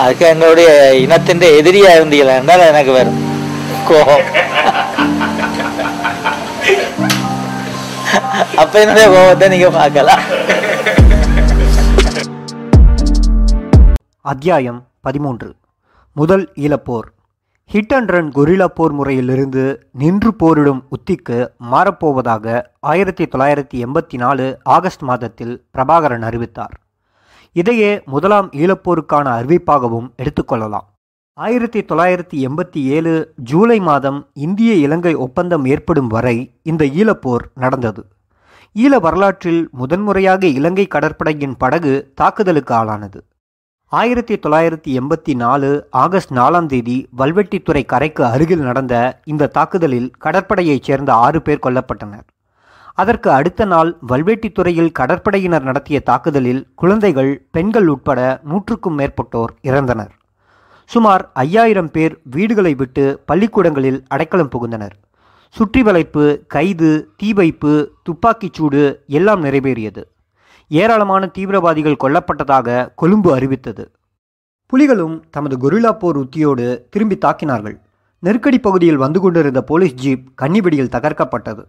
அதுக்கு எங்களுடைய இனத்தின் எதிரியா இருந்தீங்களா என்றால் எனக்கு வரும். கோபம். அப்ப என்னுடைய கோபத்தை நீங்க பார்க்கலாம். அத்தியாயம் பதிமூன்று. முதல் ஈழப்போர். ஹிட் அண்ட் ரன் கொரில்லா போர் முறையிலிருந்து நின்று போரிடும் உத்திக்கு மாறப்போவதாக ஆயிரத்தி தொள்ளாயிரத்தி எண்பத்தி நாலு ஆகஸ்ட் மாதத்தில் பிரபாகரன் அறிவித்தார். இதையே முதலாம் ஈழப்போருக்கான அறிவிப்பாகவும் எடுத்துக்கொள்ளலாம். ஆயிரத்தி தொள்ளாயிரத்தி எண்பத்தி ஏழு ஜூலை மாதம் இந்திய இலங்கை ஒப்பந்தம் ஏற்படும் வரை இந்த ஈழப்போர் நடந்தது. ஈழ வரலாற்றில் முதன்முறையாக இலங்கை கடற்படையின் படகு தாக்குதலுக்கு ஆளானது. ஆயிரத்தி தொள்ளாயிரத்தி எண்பத்தி நாலு ஆகஸ்ட் நாலாம் தேதி வல்வெட்டித்துறை கரைக்கு அருகில் நடந்த இந்த தாக்குதலில் கடற்படையைச் சேர்ந்த ஆறு பேர் கொல்லப்பட்டனர். அதற்கு அடுத்த நாள் வல்வேட்டித்துறையில் கடற்படையினர் நடத்திய தாக்குதலில் குழந்தைகள் பெண்கள் உட்பட நூற்றுக்கும் மேற்பட்டோர் இறந்தனர். சுமார் ஐயாயிரம் பேர் வீடுகளை விட்டு பள்ளிக்கூடங்களில் அடைக்கலம் புகுந்தனர். சுற்றி வளைப்பு கைது தீ வைப்பு துப்பாக்கிச்சூடு எல்லாம் நிறைவேறியது. ஏராளமான தீவிரவாதிகள் கொல்லப்பட்டதாக கொழும்பு அறிவித்தது. புலிகளும் தமது கொரில்லா போர் உத்தியோடு திரும்பி தாக்கினார்கள். நெருக்கடி பகுதியில் வந்து கொண்டிருந்த போலீஸ் ஜீப் கன்னிவெடியில் தகர்க்கப்பட்டது.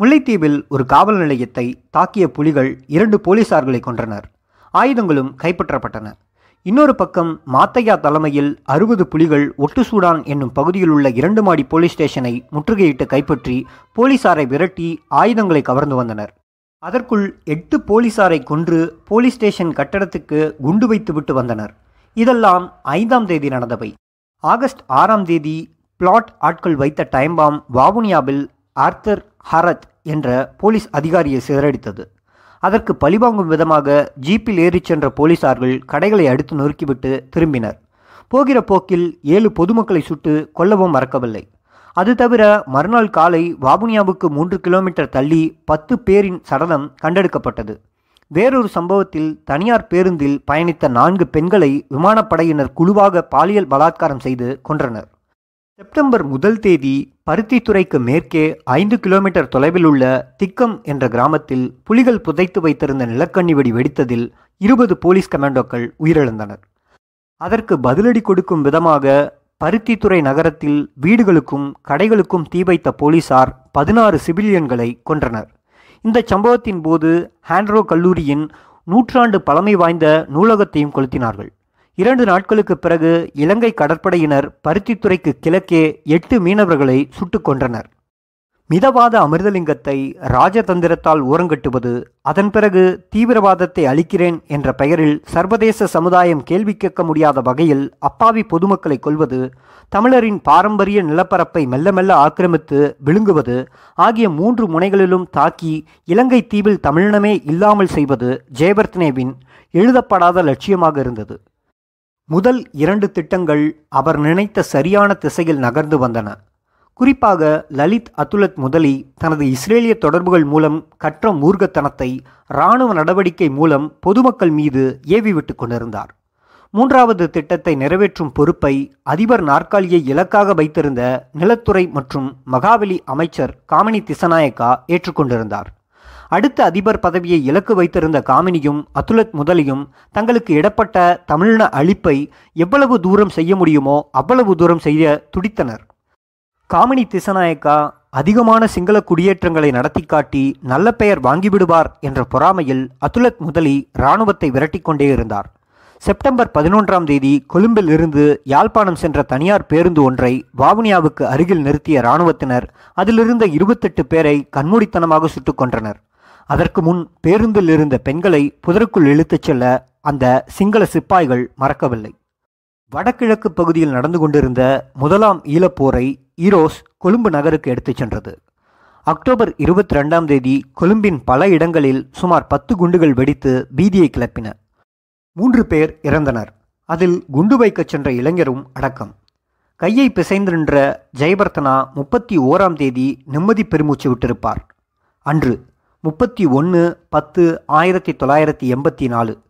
முல்லைத்தீவில் ஒரு காவல் நிலையத்தை தாக்கிய புலிகள் இரண்டு போலீசார்களை கொன்றனர். ஆயுதங்களும் கைப்பற்றப்பட்டன. இன்னொரு பக்கம் மாத்தையா தலைமையில் அறுபது புலிகள் ஒட்டுசூடான் என்னும் பகுதியில் உள்ள இரண்டு மாடி போலீஸ் ஸ்டேஷனை முற்றுகையிட்டு கைப்பற்றி போலீசாரை விரட்டி ஆயுதங்களை கவர்ந்து வந்தனர். அதற்குள் எட்டு போலீசாரை கொன்று போலீஸ் ஸ்டேஷன் கட்டடத்துக்கு குண்டு வைத்துவிட்டு வந்தனர். இதெல்லாம் ஐந்தாம் தேதி நடந்தவை. ஆகஸ்ட் ஆறாம் தேதி பிளாட் ஆட்கள் வைத்த டைம் பாம் வாவுனியாவில் ஆர்த்தர் ஹரத் என்ற போலீஸ் அதிகாரியை சிதறடித்தது. அதற்கு பழிவாங்கும் விதமாக ஜீப்பில் ஏறிச் சென்ற போலீசார்கள் கடைகளை அடுத்து நொறுக்கிவிட்டு திரும்பினர். போகிற போக்கில் ஏழு பொதுமக்களை சுட்டு கொல்லவும் மறக்கவில்லை. அது தவிர மறுநாள் காலை வாபுனியாவுக்கு மூன்று கிலோமீட்டர் தள்ளி பத்து பேரின் சடலம் கண்டெடுக்கப்பட்டது. வேறொரு சம்பவத்தில் தனியார் பேருந்தில் பயணித்த நான்கு பெண்களை விமானப்படையினர் குழுவாக பாலியல் பலாத்காரம் செய்து கொன்றனர். செப்டம்பர் முதல் தேதி பருத்தித்துறைக்கு மேற்கே ஐந்து கிலோமீட்டர் தொலைவில் உள்ள திக்கம் என்ற கிராமத்தில் புலிகள் புதைத்து வைத்திருந்த நிலக்கண்ணி வெடி வெடித்ததில் இருபது போலீஸ் கமாண்டோக்கள் உயிரிழந்தனர். அதற்கு பதிலடி கொடுக்கும் விதமாக பருத்தித்துறை நகரத்தில் வீடுகளுக்கும் கடைகளுக்கும் தீ வைத்த போலீசார் பதினாறு சிவிலியன்களை கொன்றனர். இந்த சம்பவத்தின் போது ஹாண்ட்ரோ கல்லூரியின் நூற்றாண்டு பழமை வாய்ந்த நூலகத்தையும் கொளுத்தினார்கள். இரண்டு நாட்களுக்கு பிறகு இலங்கை கடற்படையினர் பருத்தித்துறைக்கு கிழக்கே எட்டு மீனவர்களை சுட்டுக் கொன்றனர். மிதவாத அமிர்தலிங்கத்தை ராஜதந்திரத்தால் ஓரங்கட்டுவது அதன் பிறகு தீவிரவாதத்தை அளிக்கிறேன் என்ற பெயரில் சர்வதேச சமுதாயம் கேள்வி கேட்க முடியாத வகையில் அப்பாவி பொதுமக்களை கொல்வது தமிழரின் பாரம்பரிய நிலப்பரப்பை மெல்ல மெல்ல ஆக்கிரமித்து விழுங்குவது ஆகிய மூன்று முனைகளிலும் தாக்கி இலங்கை தீவில் தமிழினமே இல்லாமல் செய்வது ஜெயவர்த்தனேவின் எழுதப்படாத லட்சியமாக இருந்தது. முதல் இரண்டு திட்டங்கள் அவர் நினைத்த சரியான திசையில் நகர்ந்து வந்தன. குறிப்பாக லலித் அதுலத் முதலி தனது இஸ்ரேலிய தொடர்புகள் மூலம் கற்ற மூர்க்கத்தனத்தை இராணுவ நடவடிக்கை மூலம் பொதுமக்கள் மீது ஏவிவிட்டு கொண்டிருந்தார். மூன்றாவது திட்டத்தை நிறைவேற்றும் பொறுப்பை அதிபர் நாற்காலியை இலக்காக வைத்திருந்த நிலத்துறை மற்றும் மகாவலி அமைச்சர் காமினி திசநாயக்கா ஏற்றுக்கொண்டிருந்தார். அடுத்த அதிபர் பதவியை இலக்கு வைத்திருந்த காமினியும் அதுலத் முதலியும் தங்களுக்கு இடப்பட்ட தமிழின அழிப்பை எவ்வளவு தூரம் செய்ய முடியுமோ அவ்வளவு தூரம் செய்ய துடித்தனர். காமினி திசநாயக்கா அதிகமான சிங்கள குடியேற்றங்களை நடத்தி காட்டி நல்ல பெயர் வாங்கிவிடுவார் என்ற பொறாமையில் அதுலத் முதலி இராணுவத்தை விரட்டிக்கொண்டே இருந்தார். செப்டம்பர் பதினொன்றாம் தேதி கொழும்பில் இருந்து யாழ்ப்பாணம் சென்ற தனியார் பேருந்து ஒன்றை வாவுனியாவுக்கு அருகில் நிறுத்திய இராணுவத்தினர் அதிலிருந்த இருபத்தெட்டு பேரை கண்மூடித்தனமாக சுட்டுக் கொன்றனர். அதற்கு முன் பேருந்தில் இருந்த பெண்களை புதருக்குள் இழுத்துச் செல்ல அந்த சிங்கள சிப்பாய்கள் மறக்கவில்லை. வடகிழக்கு பகுதியில் நடந்து கொண்டிருந்த முதலாம் ஈழப்போரை ஈரோஸ் கொழும்பு நகருக்கு எடுத்துச் சென்றது. அக்டோபர் இருபத்தி ரெண்டாம் தேதி கொழும்பின் பல இடங்களில் சுமார் பத்து குண்டுகள் வெடித்து பீதியை கிளப்பின. மூன்று பேர் இறந்தனர். அதில் குண்டு வைக்கச் சென்ற இளைஞரும் அடக்கம். கையை பிசைந்து நின்ற ஜெயபர்த்தனா முப்பத்தி ஓராம் தேதி நிம்மதி பெருமூச்சு விட்டிருப்பார். அன்று முப்பத்தி ஒன்று பத்து ஆயிரத்தி தொள்ளாயிரத்தி எண்பத்தி நாலு.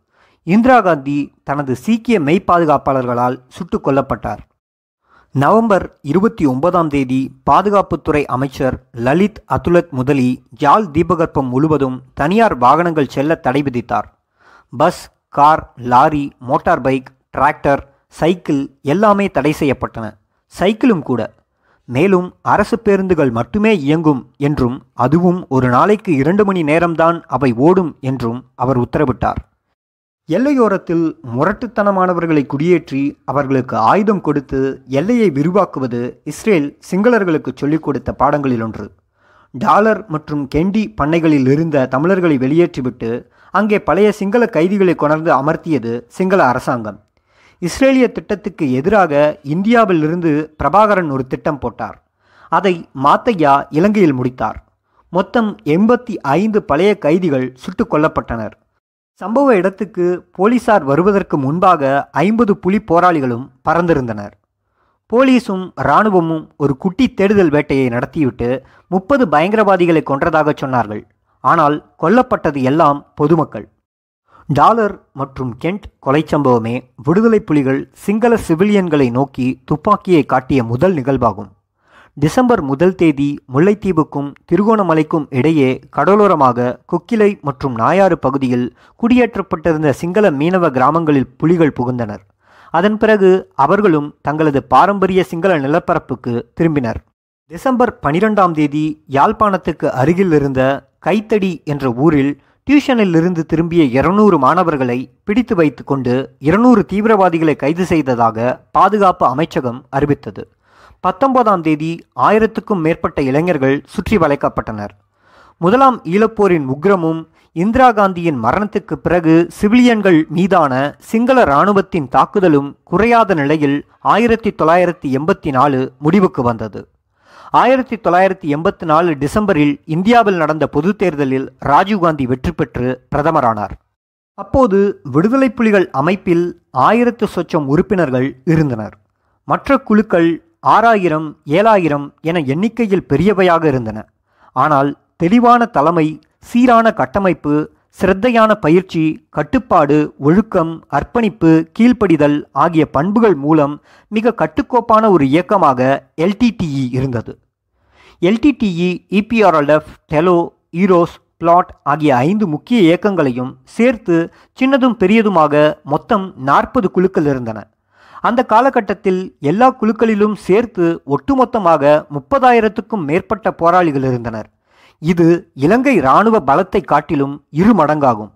இந்திரா காந்தி தனது சீக்கிய மெய்ப்பாதுகாப்பாளர்களால் சுட்டுக் கொல்லப்பட்டார். நவம்பர் இருபத்தி ஒன்பதாம் தேதி பாதுகாப்புத்துறை அமைச்சர் லலித் அதுலத் முதலி ஜால் தீபகற்பம் முழுவதும் தனியார் வாகனங்கள் செல்ல தடை விதித்தார். Bus car lorry motor bike tractor cycle எல்லாமே தடை செய்யப்பட்டன. சைக்கிளும் கூட மேலும் அரசு பேருந்துகள் மட்டுமே இயங்கும் என்றும் அதுவும் ஒரு நாளைக்கு இரண்டு மணி நேரம்தான் அவை ஓடும் என்றும் அவர் உத்தரவிட்டார். எல்லையோரத்தில் முரட்டுத்தனமானவர்களை குடியேற்றி அவர்களுக்கு ஆயுதம் கொடுத்து எல்லையை விரிவாக்குவது இஸ்ரேல் சிங்களர்களுக்கு சொல்லிக் கொடுத்த பாடங்களில் ஒன்று டாலர் மற்றும் கெண்டி பண்ணைகளில் இருந்த தமிழர்களை வெளியேற்றிவிட்டு அங்கே பழைய சிங்கள கைதிகளை கொணர்ந்து அமர்த்தியது சிங்கள அரசாங்கம். இஸ்ரேலிய திட்டத்துக்கு எதிராக இந்தியாவிலிருந்து பிரபாகரன் ஒரு திட்டம் போட்டார். அதை மாத்தையா இலங்கையில் முடித்தார். மொத்தம் எண்பத்தி ஐந்து பழைய கைதிகள் சுட்டு கொல்லப்பட்டனர். சம்பவ இடத்துக்கு போலீசார் வருவதற்கு முன்பாக ஐம்பது புலி போராளிகளும் பறந்திருந்தனர். போலீஸும் இராணுவமும் ஒரு குட்டி தேடுதல் வேட்டையை நடத்திவிட்டு முப்பது பயங்கரவாதிகளை கொன்றதாக சொன்னார்கள். ஆனால் கொல்லப்பட்டது எல்லாம் பொதுமக்கள். டாலர் மற்றும் கெண்ட் கொலை சம்பவமே விடுதலை புலிகள் சிங்கள சிவிலியன்களை நோக்கி துப்பாக்கியை காட்டிய முதல் நிகழ்வாகும். டிசம்பர் முதல் தேதி முல்லைத்தீவுக்கும் திருகோணமலைக்கும் இடையே கடலோரமாக கொக்கிலை மற்றும் நாயாறு பகுதியில் குடியேற்றப்பட்டிருந்த சிங்கள மீனவ கிராமங்களில் புலிகள் புகுந்தனர். அதன் பிறகு அவர்களும் தங்களது பாரம்பரிய சிங்கள நிலப்பரப்புக்கு திரும்பினர். டிசம்பர் பனிரெண்டாம் தேதி யாழ்ப்பாணத்துக்கு அருகில் இருந்த கைத்தடி என்ற ஊரில் டியூஷனில் இருந்து திரும்பிய இருநூறு மாணவர்களை பிடித்து வைத்துக்கொண்டு இருநூறு தீவிரவாதிகளை கைது செய்ததாக பாதுகாப்பு அமைச்சகம் அறிவித்தது. பத்தொன்பதாம் தேதி ஆயிரத்துக்கும் மேற்பட்ட இளைஞர்கள் சுற்றி வளைக்கப்பட்டனர். முதலாம் ஈழப்போரின் உக்ரமும் இந்திரா காந்தியின் மரணத்துக்கு பிறகு சிவிலியன்கள் மீதான சிங்கள இராணுவத்தின் தாக்குதலும் குறையாத நிலையில் ஆயிரத்தி தொள்ளாயிரத்தி எண்பத்தி நாலு முடிவுக்கு வந்தது. ஆயிரத்தி தொள்ளாயிரத்தி எண்பத்தி நாலு டிசம்பரில் இந்தியாவில் நடந்த பொதுத் தேர்தலில் ராஜீவ்காந்தி வெற்றி பெற்று பிரதமரானார். அப்போது விடுதலை புலிகள் அமைப்பில் ஆயிரத்து சொச்சம் உறுப்பினர்கள் இருந்தனர். மற்ற குழுக்கள் ஆறாயிரம் ஏழாயிரம் என எண்ணிக்கையில் பெரியவையாக இருந்தன. ஆனால் தெளிவான தலைமை சீரான கட்டமைப்பு சிரத்தையான பயிற்சி கட்டுப்பாடு ஒழுக்கம் அர்ப்பணிப்பு கீழ்ப்படிதல் ஆகிய பண்புகள் மூலம் மிக கட்டுக்கோப்பான ஒரு இயக்கமாக எல்டிடிஇ இருந்தது. LTTE EPRLF TELO EROS PLOT ஆகிய ஐந்து முக்கிய இயக்கங்களையும் சேர்த்து சின்னதும் பெரியதுமாக மொத்தம் நாற்பது குழுக்கள் இருந்தன. அந்த காலகட்டத்தில் எல்லா குழுக்களிலும் சேர்த்து ஒட்டுமொத்தமாக முப்பதாயிரத்துக்கும் மேற்பட்ட போராளிகள் இருந்தனர். இது இலங்கை இராணுவ பலத்தை காட்டிலும் இரு மடங்காகும்.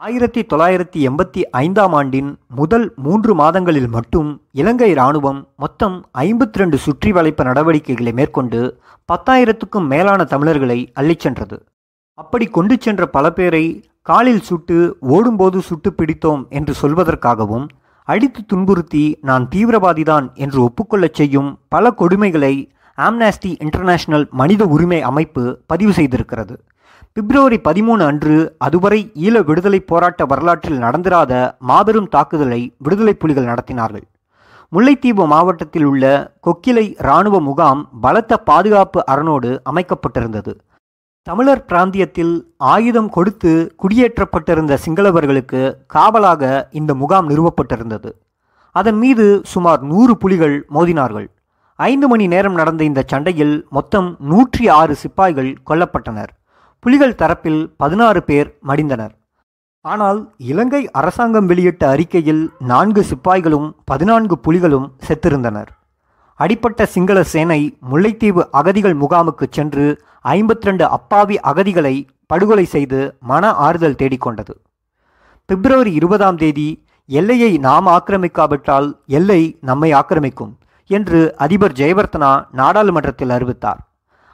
ஆயிரத்தி தொள்ளாயிரத்தி எண்பத்தி ஐந்தாம் ஆண்டின் முதல் மூன்று மாதங்களில் மட்டும் இலங்கை இராணுவம் மொத்தம் ஐம்பத்தி ரெண்டு சுற்றி வளைப்பு நடவடிக்கைகளை மேற்கொண்டு பத்தாயிரத்துக்கும் மேலான தமிழர்களை அள்ளிச் சென்றது. அப்படி கொண்டு சென்ற பல பேரை காலில் சுட்டு ஓடும்போது சுட்டு பிடித்தோம் என்று சொல்வதற்காகவும் அடித்து துன்புறுத்தி நான் தீவிரவாதிதான் என்று ஒப்புக்கொள்ளச் செய்யும் பல கொடுமைகளை ஆம்னாஸ்டி இன்டர்நேஷனல் மனித உரிமை அமைப்பு பதிவு செய்திருக்கிறது. பிப்ரவரி பதிமூணு அன்று அதுவரை ஈழ விடுதலை போராட்ட வரலாற்றில் நடந்திராத மாபெரும் தாக்குதலை விடுதலை புலிகள் நடத்தினார்கள். முல்லைத்தீவு மாவட்டத்தில் உள்ள கொக்கிலை இராணுவ முகாம் பலத்த பாதுகாப்பு அரணோடு அமைக்கப்பட்டிருந்தது. தமிழர் பிராந்தியத்தில் ஆயுதம் கொடுத்து குடியேற்றப்பட்டிருந்த சிங்களவர்களுக்கு காவலாக இந்த முகாம் நிறுவப்பட்டிருந்தது. அதன் மீது சுமார் நூறு புலிகள் மோதினார்கள். ஐந்து மணி நேரம் நடந்த இந்த சண்டையில் மொத்தம் நூற்றி ஆறு சிப்பாய்கள் கொல்லப்பட்டனர். புலிகள் தரப்பில் பதினாறு பேர் மடிந்தனர். ஆனால் இலங்கை அரசாங்கம் வெளியிட்ட அறிக்கையில் நான்கு சிப்பாய்களும் பதினான்கு புலிகளும் செத்திருந்தனர். அடிப்பட்ட சிங்கள சேனை முல்லைத்தீவு அகதிகள் முகாமுக்கு சென்று ஐம்பத்தி ரெண்டு அப்பாவி அகதிகளை படுகொலை செய்து மன ஆறுதல் தேடிக்கொண்டது. பிப்ரவரி இருபதாம் தேதி எல்லையை நாம் ஆக்கிரமிக்காவிட்டால் எல்லை நம்மை ஆக்கிரமிக்கும். என்று அதிபர் ஜெயவர்த்தனா நாடாளுமன்றத்தில் அறிவித்தார்.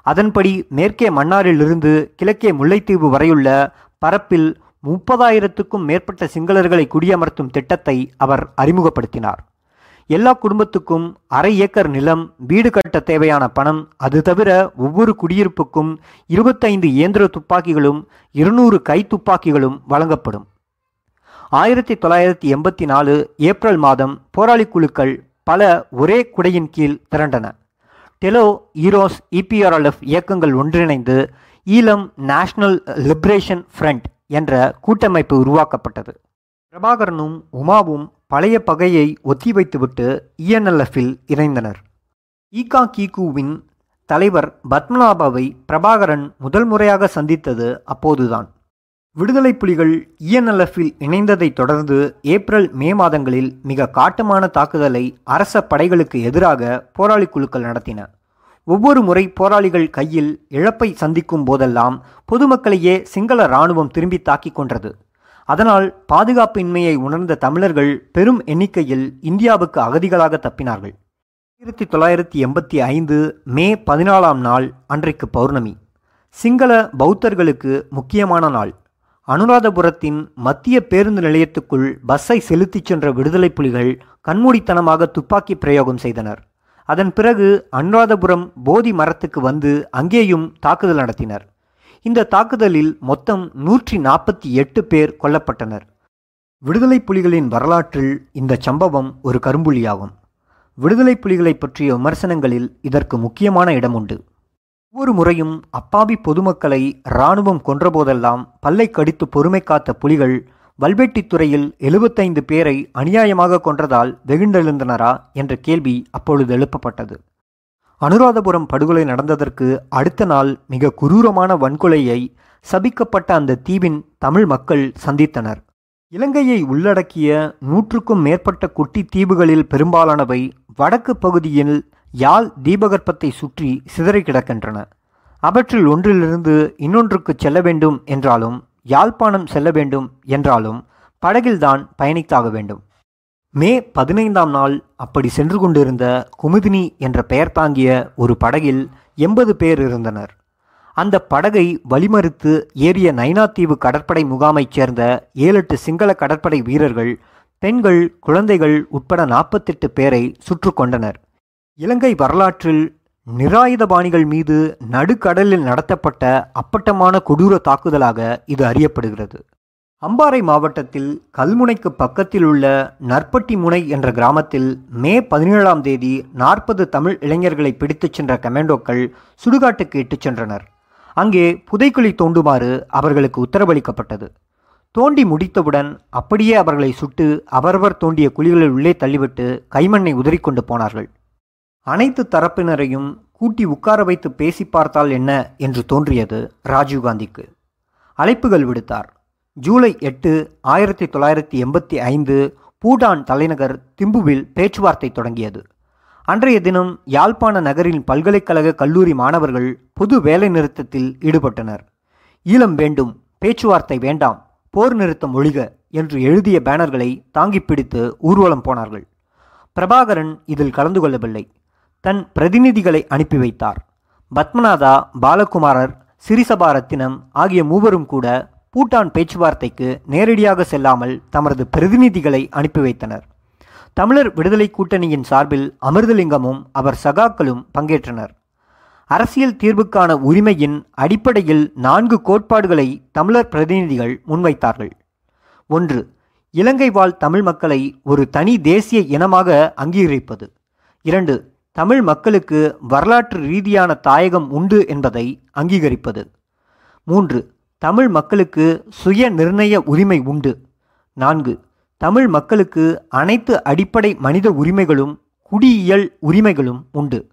அதன்படி மேற்கே மன்னாரிலிருந்து கிழக்கே முல்லைத்தீவு வரையுள்ள பரப்பில் முப்பதாயிரத்துக்கும் மேற்பட்ட சிங்களர்களை குடியமர்த்தும் திட்டத்தை அவர் அறிமுகப்படுத்தினார். எல்லா குடும்பத்துக்கும் அரை ஏக்கர் நிலம் வீடு கட்ட தேவையான பணம் அது தவிர ஒவ்வொரு குடியிருப்புக்கும் இருபத்தைந்து இயந்திர துப்பாக்கிகளும் இருநூறு கை துப்பாக்கிகளும் வழங்கப்படும். ஆயிரத்தி தொள்ளாயிரத்தி எண்பத்தி நாலு ஏப்ரல் மாதம் போராளி குழுக்கள் பல ஒரே குடையின் கீழ் திரண்டன. டெலோ ஈரோஸ் இபிஆர்எல்எஃப் இயக்கங்கள் ஒன்றிணைந்து ஈழம் நேஷனல் லிபரேஷன் ஃப்ரண்ட் என்ற கூட்டமைப்பு உருவாக்கப்பட்டது. பிரபாகரனும் உமாவும் பழைய பகையை ஒத்திவைத்துவிட்டு இஎன்எல்எஃப்பில் இணைந்தனர். ஈகா கீகுவின் தலைவர் பத்மநாபாவை பிரபாகரன் முதல் முறையாக சந்தித்தது அப்போதுதான். விடுதலை புலிகள் இஎன்எல்எஃப்பில் இணைந்ததைத் தொடர்ந்து ஏப்ரல் மே மாதங்களில் மிக காட்டமான தாக்குதலை அரச படைகளுக்கு எதிராக போராளி குழுக்கள் நடத்தின. ஒவ்வொரு முறை போராளிகள் கையில் இழப்பை சந்திக்கும் போதெல்லாம் பொதுமக்களையே சிங்கள இராணுவம் திரும்பி தாக்கிக் கொன்றது. அதனால் பாதுகாப்பின்மையை உணர்ந்த தமிழர்கள் பெரும் எண்ணிக்கையில் இந்தியாவுக்கு அகதிகளாக தப்பினார்கள். ஆயிரத்தி தொள்ளாயிரத்தி எண்பத்தி ஐந்து மே பதினாலாம் நாள் அன்றைக்கு பௌர்ணமி. சிங்கள பௌத்தர்களுக்கு முக்கியமான நாள். அனுராதபுரத்தின் மத்திய பேருந்து நிலையத்துக்குள் பஸ்ஸை செலுத்திச் சென்ற விடுதலை புலிகள் கண்மூடித்தனமாக துப்பாக்கி பிரயோகம் செய்தனர். அதன் பிறகு அனுராதபுரம் போதி மரத்துக்கு வந்து அங்கேயும் தாக்குதல் நடத்தினர். இந்த தாக்குதலில் மொத்தம் நூற்றி நாற்பத்தி எட்டு பேர் கொல்லப்பட்டனர். விடுதலை புலிகளின் வரலாற்றில் இந்த சம்பவம் ஒரு கரும்புலியாகும். விடுதலை புலிகளை பற்றிய விமர்சனங்களில் இதற்கு முக்கியமான இடம் உண்டு. ஒவ்வொரு முறையும் அப்பாவி பொதுமக்களை இராணுவம் கொன்றபோதெல்லாம் பல்லை கடித்து பொறுமை காத்த புலிகள் வல்வெட்டித்துறையில் எழுபத்தைந்து பேரை அநியாயமாக கொன்றதால் வெகுண்டெழுந்தனரா என்ற கேள்வி அப்பொழுது எழுப்பப்பட்டது. அனுராதபுரம் படுகொலை நடந்ததற்கு அடுத்த நாள் மிக குரூரமான வன்கொலையை சபிக்கப்பட்ட அந்த தீவின் தமிழ் மக்கள் சந்தித்தனர். இலங்கையை உள்ளடக்கிய நூற்றுக்கும் மேற்பட்ட குட்டி தீவுகளில் பெரும்பாலானவை வடக்கு பகுதியில் யாழ் தீபகற்பத்தை சுற்றி சிதறி கிடக்கின்றன. அவற்றில் ஒன்றிலிருந்து இன்னொன்றுக்கு செல்ல வேண்டும் என்றாலும் யாழ்ப்பாணம் செல்ல வேண்டும் என்றாலும் படகில்தான் பயணித்தாக வேண்டும். மே பதினைந்தாம் நாள் அப்படி சென்று கொண்டிருந்த குமுதினி என்ற பெயர் தாங்கிய ஒரு படகில் எண்பது பேர் இருந்தனர். அந்த படகை வழிமறித்து ஏறிய நைனாத்தீவு கடற்படை முகாமைச் சேர்ந்த ஏழெட்டு சிங்கள கடற்படை வீரர்கள் பெண்கள் குழந்தைகள் உட்பட நாற்பத்தெட்டு பேரை சுற்று கொண்டனர். இலங்கை வரலாற்றில் நிராயுதபாணிகள் மீது நடுக்கடலில் நடத்தப்பட்ட அப்பட்டமான கொடூர தாக்குதலாக இது அறியப்படுகிறது. அம்பாறை மாவட்டத்தில் கல்முனைக்கு பக்கத்தில் உள்ள நற்பட்டி முனை என்ற கிராமத்தில் மே பதினேழாம் தேதி நாற்பது தமிழ் இளைஞர்களை பிடித்துச் சென்ற கமாண்டோக்கள் சுடுகாட்டுக்கு இட்டுச் சென்றனர். அங்கே புதைக்குழி தோண்டுமாறு அவர்களுக்கு உத்தரவளிக்கப்பட்டது. தோண்டி முடித்தவுடன் அப்படியே அவர்களை சுட்டு அவரவர் தோண்டிய குழிகளில் உள்ளே தள்ளிவிட்டு கைமண்ணை உதறிக்கொண்டு போனார்கள். அனைத்து தரப்பினரையும் கூட்டி உட்கார வைத்து பேசி பார்த்தால் என்ன என்று தோன்றியது ராஜீவ்காந்திக்கு அழைப்புகள் விடுத்தார். ஜூலை எட்டு ஆயிரத்தி தொள்ளாயிரத்தி எண்பத்தி ஐந்து பூடான் தலைநகர் திம்புவில் பேச்சுவார்த்தை தொடங்கியது. அன்றைய தினம் யாழ்ப்பாண நகரின் பல்கலைக்கழக கல்லூரி மாணவர்கள் பொது வேலை நிறுத்தத்தில் ஈடுபட்டனர். ஈழம் வேண்டும் பேச்சுவார்த்தை வேண்டாம் போர் நிறுத்தம் ஒழிக என்று எழுதிய பேனர்களை தாங்கி பிடித்து ஊர்வலம் போனார்கள். பிரபாகரன் இதில் கலந்து கொள்ளவில்லை. தன் பிரதிநிதிகளை அனுப்பி வைத்தார். பத்மநாதா பாலகுமாரர் சிறிசபாரத்தினம் ஆகிய மூவரும் கூட பூட்டான் பேச்சுவார்த்தைக்கு நேரடியாக செல்லாமல் தமது பிரதிநிதிகளை அனுப்பி வைத்தனர். தமிழர் விடுதலை கூட்டணியின் சார்பில் அமிர்தலிங்கமும் அவர் சகாக்களும் பங்கேற்றனர். அரசியல் தீர்வுக்கான உரிமையின் அடிப்படையில் நான்கு கோட்பாடுகளை தமிழர் பிரதிநிதிகள் முன்வைத்தார்கள். ஒன்று இலங்கை வாழ் தமிழ் மக்களை ஒரு தனி தேசிய இனமாக அங்கீகரிப்பது. இரண்டு தமிழ் மக்களுக்கு வரலாற்று ரீதியான தாயகம் உண்டு என்பதை அங்கீகரிப்பது. மூன்று தமிழ் மக்களுக்கு சுய நிர்ணய உரிமை உண்டு. நான்கு தமிழ் மக்களுக்கு அனைத்து அடிப்படை மனித உரிமைகளும் குடியியல் உரிமைகளும் உண்டு.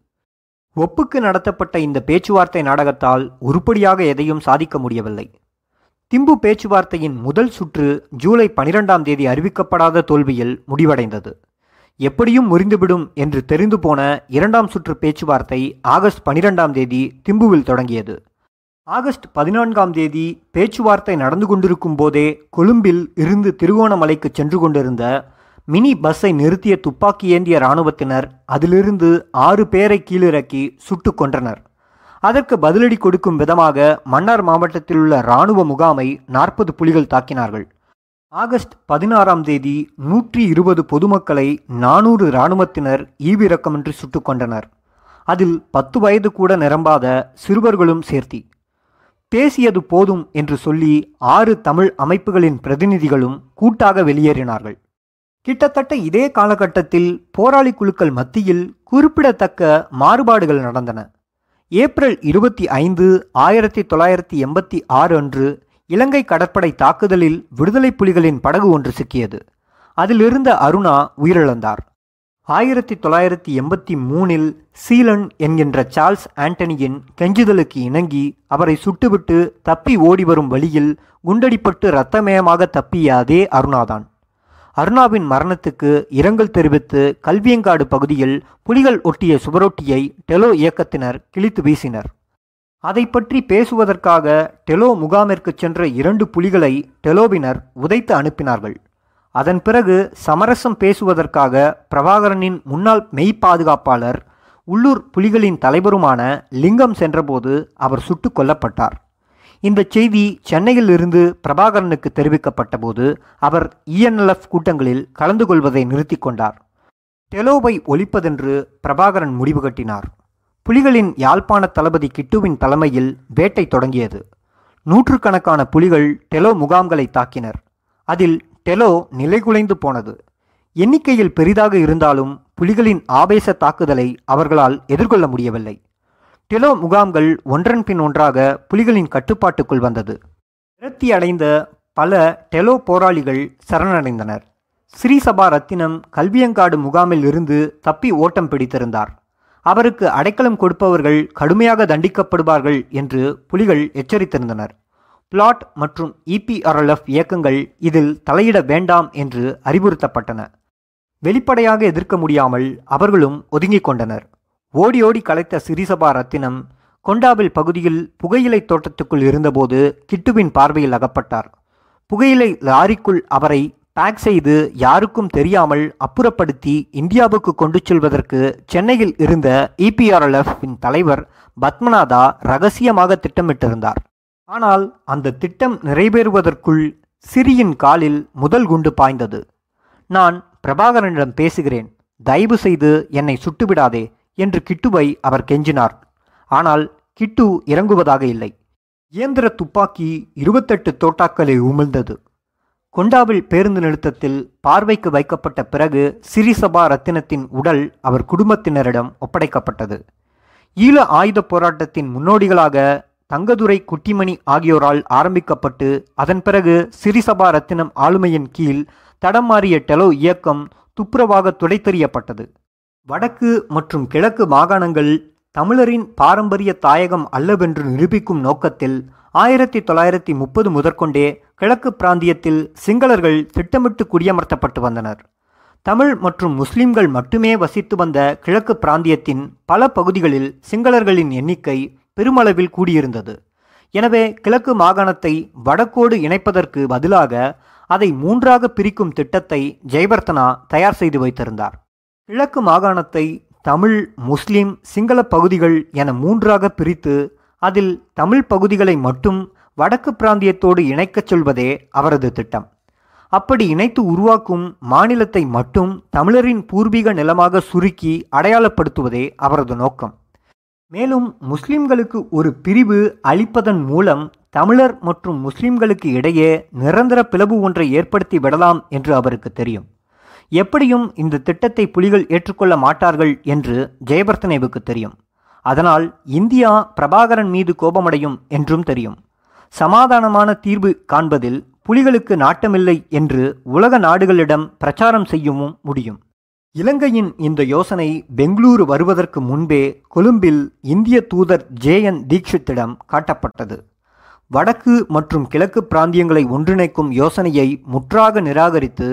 ஒப்புக்கு நடத்தப்பட்ட இந்த பேச்சுவார்த்தை நாடகத்தால் உருப்படியாக எதையும் சாதிக்க முடியவில்லை. திம்பு பேச்சுவார்த்தையின் முதல் சுற்று ஜூலை பனிரெண்டாம் தேதி அறிவிக்கப்படாத தோல்வியில் முடிவடைந்தது. எப்படியும் முறிந்துவிடும் என்று தெரிந்து போன இரண்டாம் சுற்று பேச்சுவார்த்தை ஆகஸ்ட் பனிரெண்டாம் தேதி திம்புவில் தொடங்கியது. ஆகஸ்ட் பதினான்காம் தேதி பேச்சுவார்த்தை நடந்து கொண்டிருக்கும் போதே கொழும்பில் இருந்து திருகோணமலைக்கு சென்று கொண்டிருந்த மினி பஸ்ஸை நிறுத்திய துப்பாக்கி ஏந்திய இராணுவத்தினர் அதிலிருந்து ஆறு பேரை கீழிறக்கி சுட்டு கொன்றனர். அதற்கு பதிலடி கொடுக்கும் விதமாக மன்னார் மாவட்டத்தில் உள்ள இராணுவ முகாமை நாற்பது புலிகள் தாக்கினார்கள். ஆகஸ்ட் பதினாறாம் தேதி நூற்றி இருபது பொதுமக்களை நானூறு இராணுவத்தினர் ஈவிரக்கமின்றி சுட்டுக் கொண்டனர் அதில் பத்து வயது கூட நிரம்பாத சிறுவர்களும் சேர்த்தி. பேசியது போதும் என்று சொல்லி ஆறு தமிழ் அமைப்புகளின் பிரதிநிதிகளும் கூட்டாக வெளியேறினார்கள். கிட்டத்தட்ட இதே காலகட்டத்தில் போராளி குழுக்கள் மத்தியில் குறிப்பிடத்தக்க மாறுபாடுகள் நடந்தன. ஏப்ரல் இருபத்தி ஐந்து ஆயிரத்தி தொள்ளாயிரத்தி எண்பத்தி ஆறு அன்று இலங்கை கடற்படை தாக்குதலில் விடுதலை புலிகளின் படகு ஒன்று சிக்கியது. அதிலிருந்த அருணா உயிரிழந்தார். ஆயிரத்தி தொள்ளாயிரத்தி எண்பத்தி மூணில் சீலன் என்கின்ற சார்ல்ஸ் ஆண்டனியின் கெஞ்சுதலுக்கு இணங்கி அவரை சுட்டுவிட்டு தப்பி ஓடி வரும் வழியில் குண்டடிப்பட்டு இரத்தமயமாக தப்பிய அதே அருணாதான். அருணாவின் மரணத்துக்கு இரங்கல் தெரிவித்து கல்வியங்காடு பகுதியில் புலிகள் ஒட்டிய சுவரொட்டியை டெலோ இயக்கத்தினர் கிழித்து வீசினர். அதை பற்றி பேசுவதற்காக டெலோ முகாமிற்கு சென்ற இரண்டு புலிகளை டெலோவினர் உதைத்து அனுப்பினார்கள். அதன் பிறகு சமரசம் பேசுவதற்காக பிரபாகரனின் முன்னாள் மெய் பாதுகாப்பாளர் உள்ளூர் புலிகளின் தலைவருமான லிங்கம் சென்றபோது அவர் சுட்டுக் கொல்லப்பட்டார். இந்த செய்தி சென்னையில் இருந்து பிரபாகரனுக்கு தெரிவிக்கப்பட்டபோது அவர் இஎன்எல்எஃப் கூட்டங்களில் கலந்து கொள்வதை நிறுத்தி கொண்டார். டெலோவை ஒழிப்பதென்று பிரபாகரன் முடிவு கட்டினார். புலிகளின் யாழ்ப்பாண தளபதி கிட்டுவின் தலைமையில் வேட்டை தொடங்கியது. நூற்றுக்கணக்கான புலிகள் டெலோ முகாம்களை தாக்கினர். அதில் டெலோ நிலைகுலைந்து போனது. எண்ணிக்கையில் பெரிதாக இருந்தாலும் புலிகளின் ஆவேச தாக்குதலை அவர்களால் எதிர்கொள்ள முடியவில்லை. டெலோ முகாம்கள் ஒன்றன் பின் ஒன்றாக புலிகளின் கட்டுப்பாட்டுக்குள் வந்தது. விரக்தி அடைந்த பல டெலோ போராளிகள் சரணடைந்தனர். ஸ்ரீசபா ரத்தினம் கல்வியங்காடு முகாமில் இருந்து தப்பி ஓட்டம் பிடித்திருந்தார். அவருக்கு அடைக்கலம் கொடுப்பவர்கள் கடுமையாக தண்டிக்கப்படுவார்கள் என்று புலிகள் எச்சரித்திருந்தனர். பிளாட் மற்றும் இபிஆர்எல்எஃப் இயக்கங்கள் இதில் தலையிட வேண்டாம் என்று அறிவுறுத்தப்பட்டன. வெளிப்படையாக எதிர்க்க முடியாமல் அவர்களும் ஒதுங்கிக் கொண்டனர். ஓடி ஓடி கலைத்த சிறிசபா ரத்தினம் கொண்டாவில் பகுதியில் புகையிலை தோட்டத்துக்குள் இருந்தபோது கிட்டுவின் பார்வையில் அகப்பட்டார். புகையிலை லாரிக்குள் அவரை பேக் செய்து யாருக்கும் தெரியாமல் அப்புறப்படுத்தி இந்தியாவுக்கு கொண்டு செல்வதற்கு சென்னையில் இருந்த இபிஆர்எல்எஃப் தலைவர் பத்மநாதா ரகசியமாக திட்டமிட்டிருந்தார். ஆனால் அந்த திட்டம் நிறைவேறுவதற்குள் சிறியின் காலில் முதல் குண்டு பாய்ந்தது. நான் பிரபாகரனிடம் பேசுகிறேன் தயவு செய்து என்னை சுட்டுவிடாதே என்று கிட்டுவை அவர் கெஞ்சினார். ஆனால் கிட்டு இறங்குவதாக இல்லை. இயந்திர துப்பாக்கி இருபத்தெட்டு தோட்டாக்களை உமிழ்ந்தது. கொண்டாவில் பேருந்து நிறுத்தத்தில் பார்வைக்கு வைக்கப்பட்ட பிறகு சிறிசபா ரத்தினத்தின் உடல் அவர் குடும்பத்தினரிடம் ஒப்படைக்கப்பட்டது. ஈழ ஆயுத போராட்டத்தின் முன்னோடிகளாக தங்கதுரை குட்டிமணி ஆகியோரால் ஆரம்பிக்கப்பட்டு அதன் பிறகு சிறிசபா ரத்தினம் ஆளுமையின் கீழ் தடம் மாறிய டெலோ இயக்கம் துப்புரவாக துடைத்தெறியப்பட்டது. வடக்கு மற்றும் கிழக்கு மாகாணங்கள் தமிழரின் பாரம்பரிய தாயகம் அல்லவென்று நிரூபிக்கும் நோக்கத்தில் ஆயிரத்தி தொள்ளாயிரத்தி முப்பது முதற்கொண்டே கிழக்கு பிராந்தியத்தில் சிங்களர்கள் திட்டமிட்டு குடியமர்த்தப்பட்டு வந்தனர். தமிழ் மற்றும் முஸ்லிம்கள் மட்டுமே வசித்து வந்த கிழக்கு பிராந்தியத்தின் பல பகுதிகளில் சிங்களர்களின் எண்ணிக்கை பெருமளவில் கூடியிருந்தது. எனவே கிழக்கு மாகாணத்தை வடக்கோடு இணைப்பதற்கு பதிலாக அதை மூன்றாக பிரிக்கும் திட்டத்தை ஜெயவர்த்தனா தயார் செய்து வைத்திருந்தார். கிழக்கு மாகாணத்தை தமிழ் முஸ்லிம் சிங்கள பகுதிகள் என மூன்றாக பிரித்து அதில் தமிழ் பகுதிகளை மட்டும் வடக்கு பிராந்தியத்தோடு இணைக்கச் சொல்வதே அவரது திட்டம். அப்படி இணைத்து உருவாக்கும் மாநிலத்தை மட்டும் தமிழரின் பூர்வீக நிலமாக சுருக்கி அடையாளப்படுத்துவதே அவரது நோக்கம். மேலும் முஸ்லிம்களுக்கு ஒரு பிரிவு அளிப்பதன் மூலம் தமிழர் மற்றும் முஸ்லிம்களுக்கு இடையே நிரந்தர பிளவு ஒன்றை ஏற்படுத்தி விடலாம் என்று அவருக்கு தெரியும். எப்படியும் இந்த திட்டத்தை புலிகள் ஏற்றுக்கொள்ள மாட்டார்கள் என்று ஜெயபர்த்தனேவுக்கு தெரியும். அதனால் இந்தியா பிரபாகரன் மீது கோபமடையும் என்றும் தெரியும். சமாதானமான தீர்வு காண்பதில் புலிகளுக்கு நாட்டமில்லை என்று உலக நாடுகளிடம் பிரச்சாரம் செய்யவும் முடியும். இலங்கையின் இந்த யோசனை பெங்களூரு வருவதற்கு முன்பே கொழும்பில் இந்திய தூதர் ஜே என் தீக்ஷித்திடம் காட்டப்பட்டது. வடக்கு மற்றும் கிழக்கு பிராந்தியங்களை ஒன்றிணைக்கும் யோசனையை முற்றாக நிராகரித்து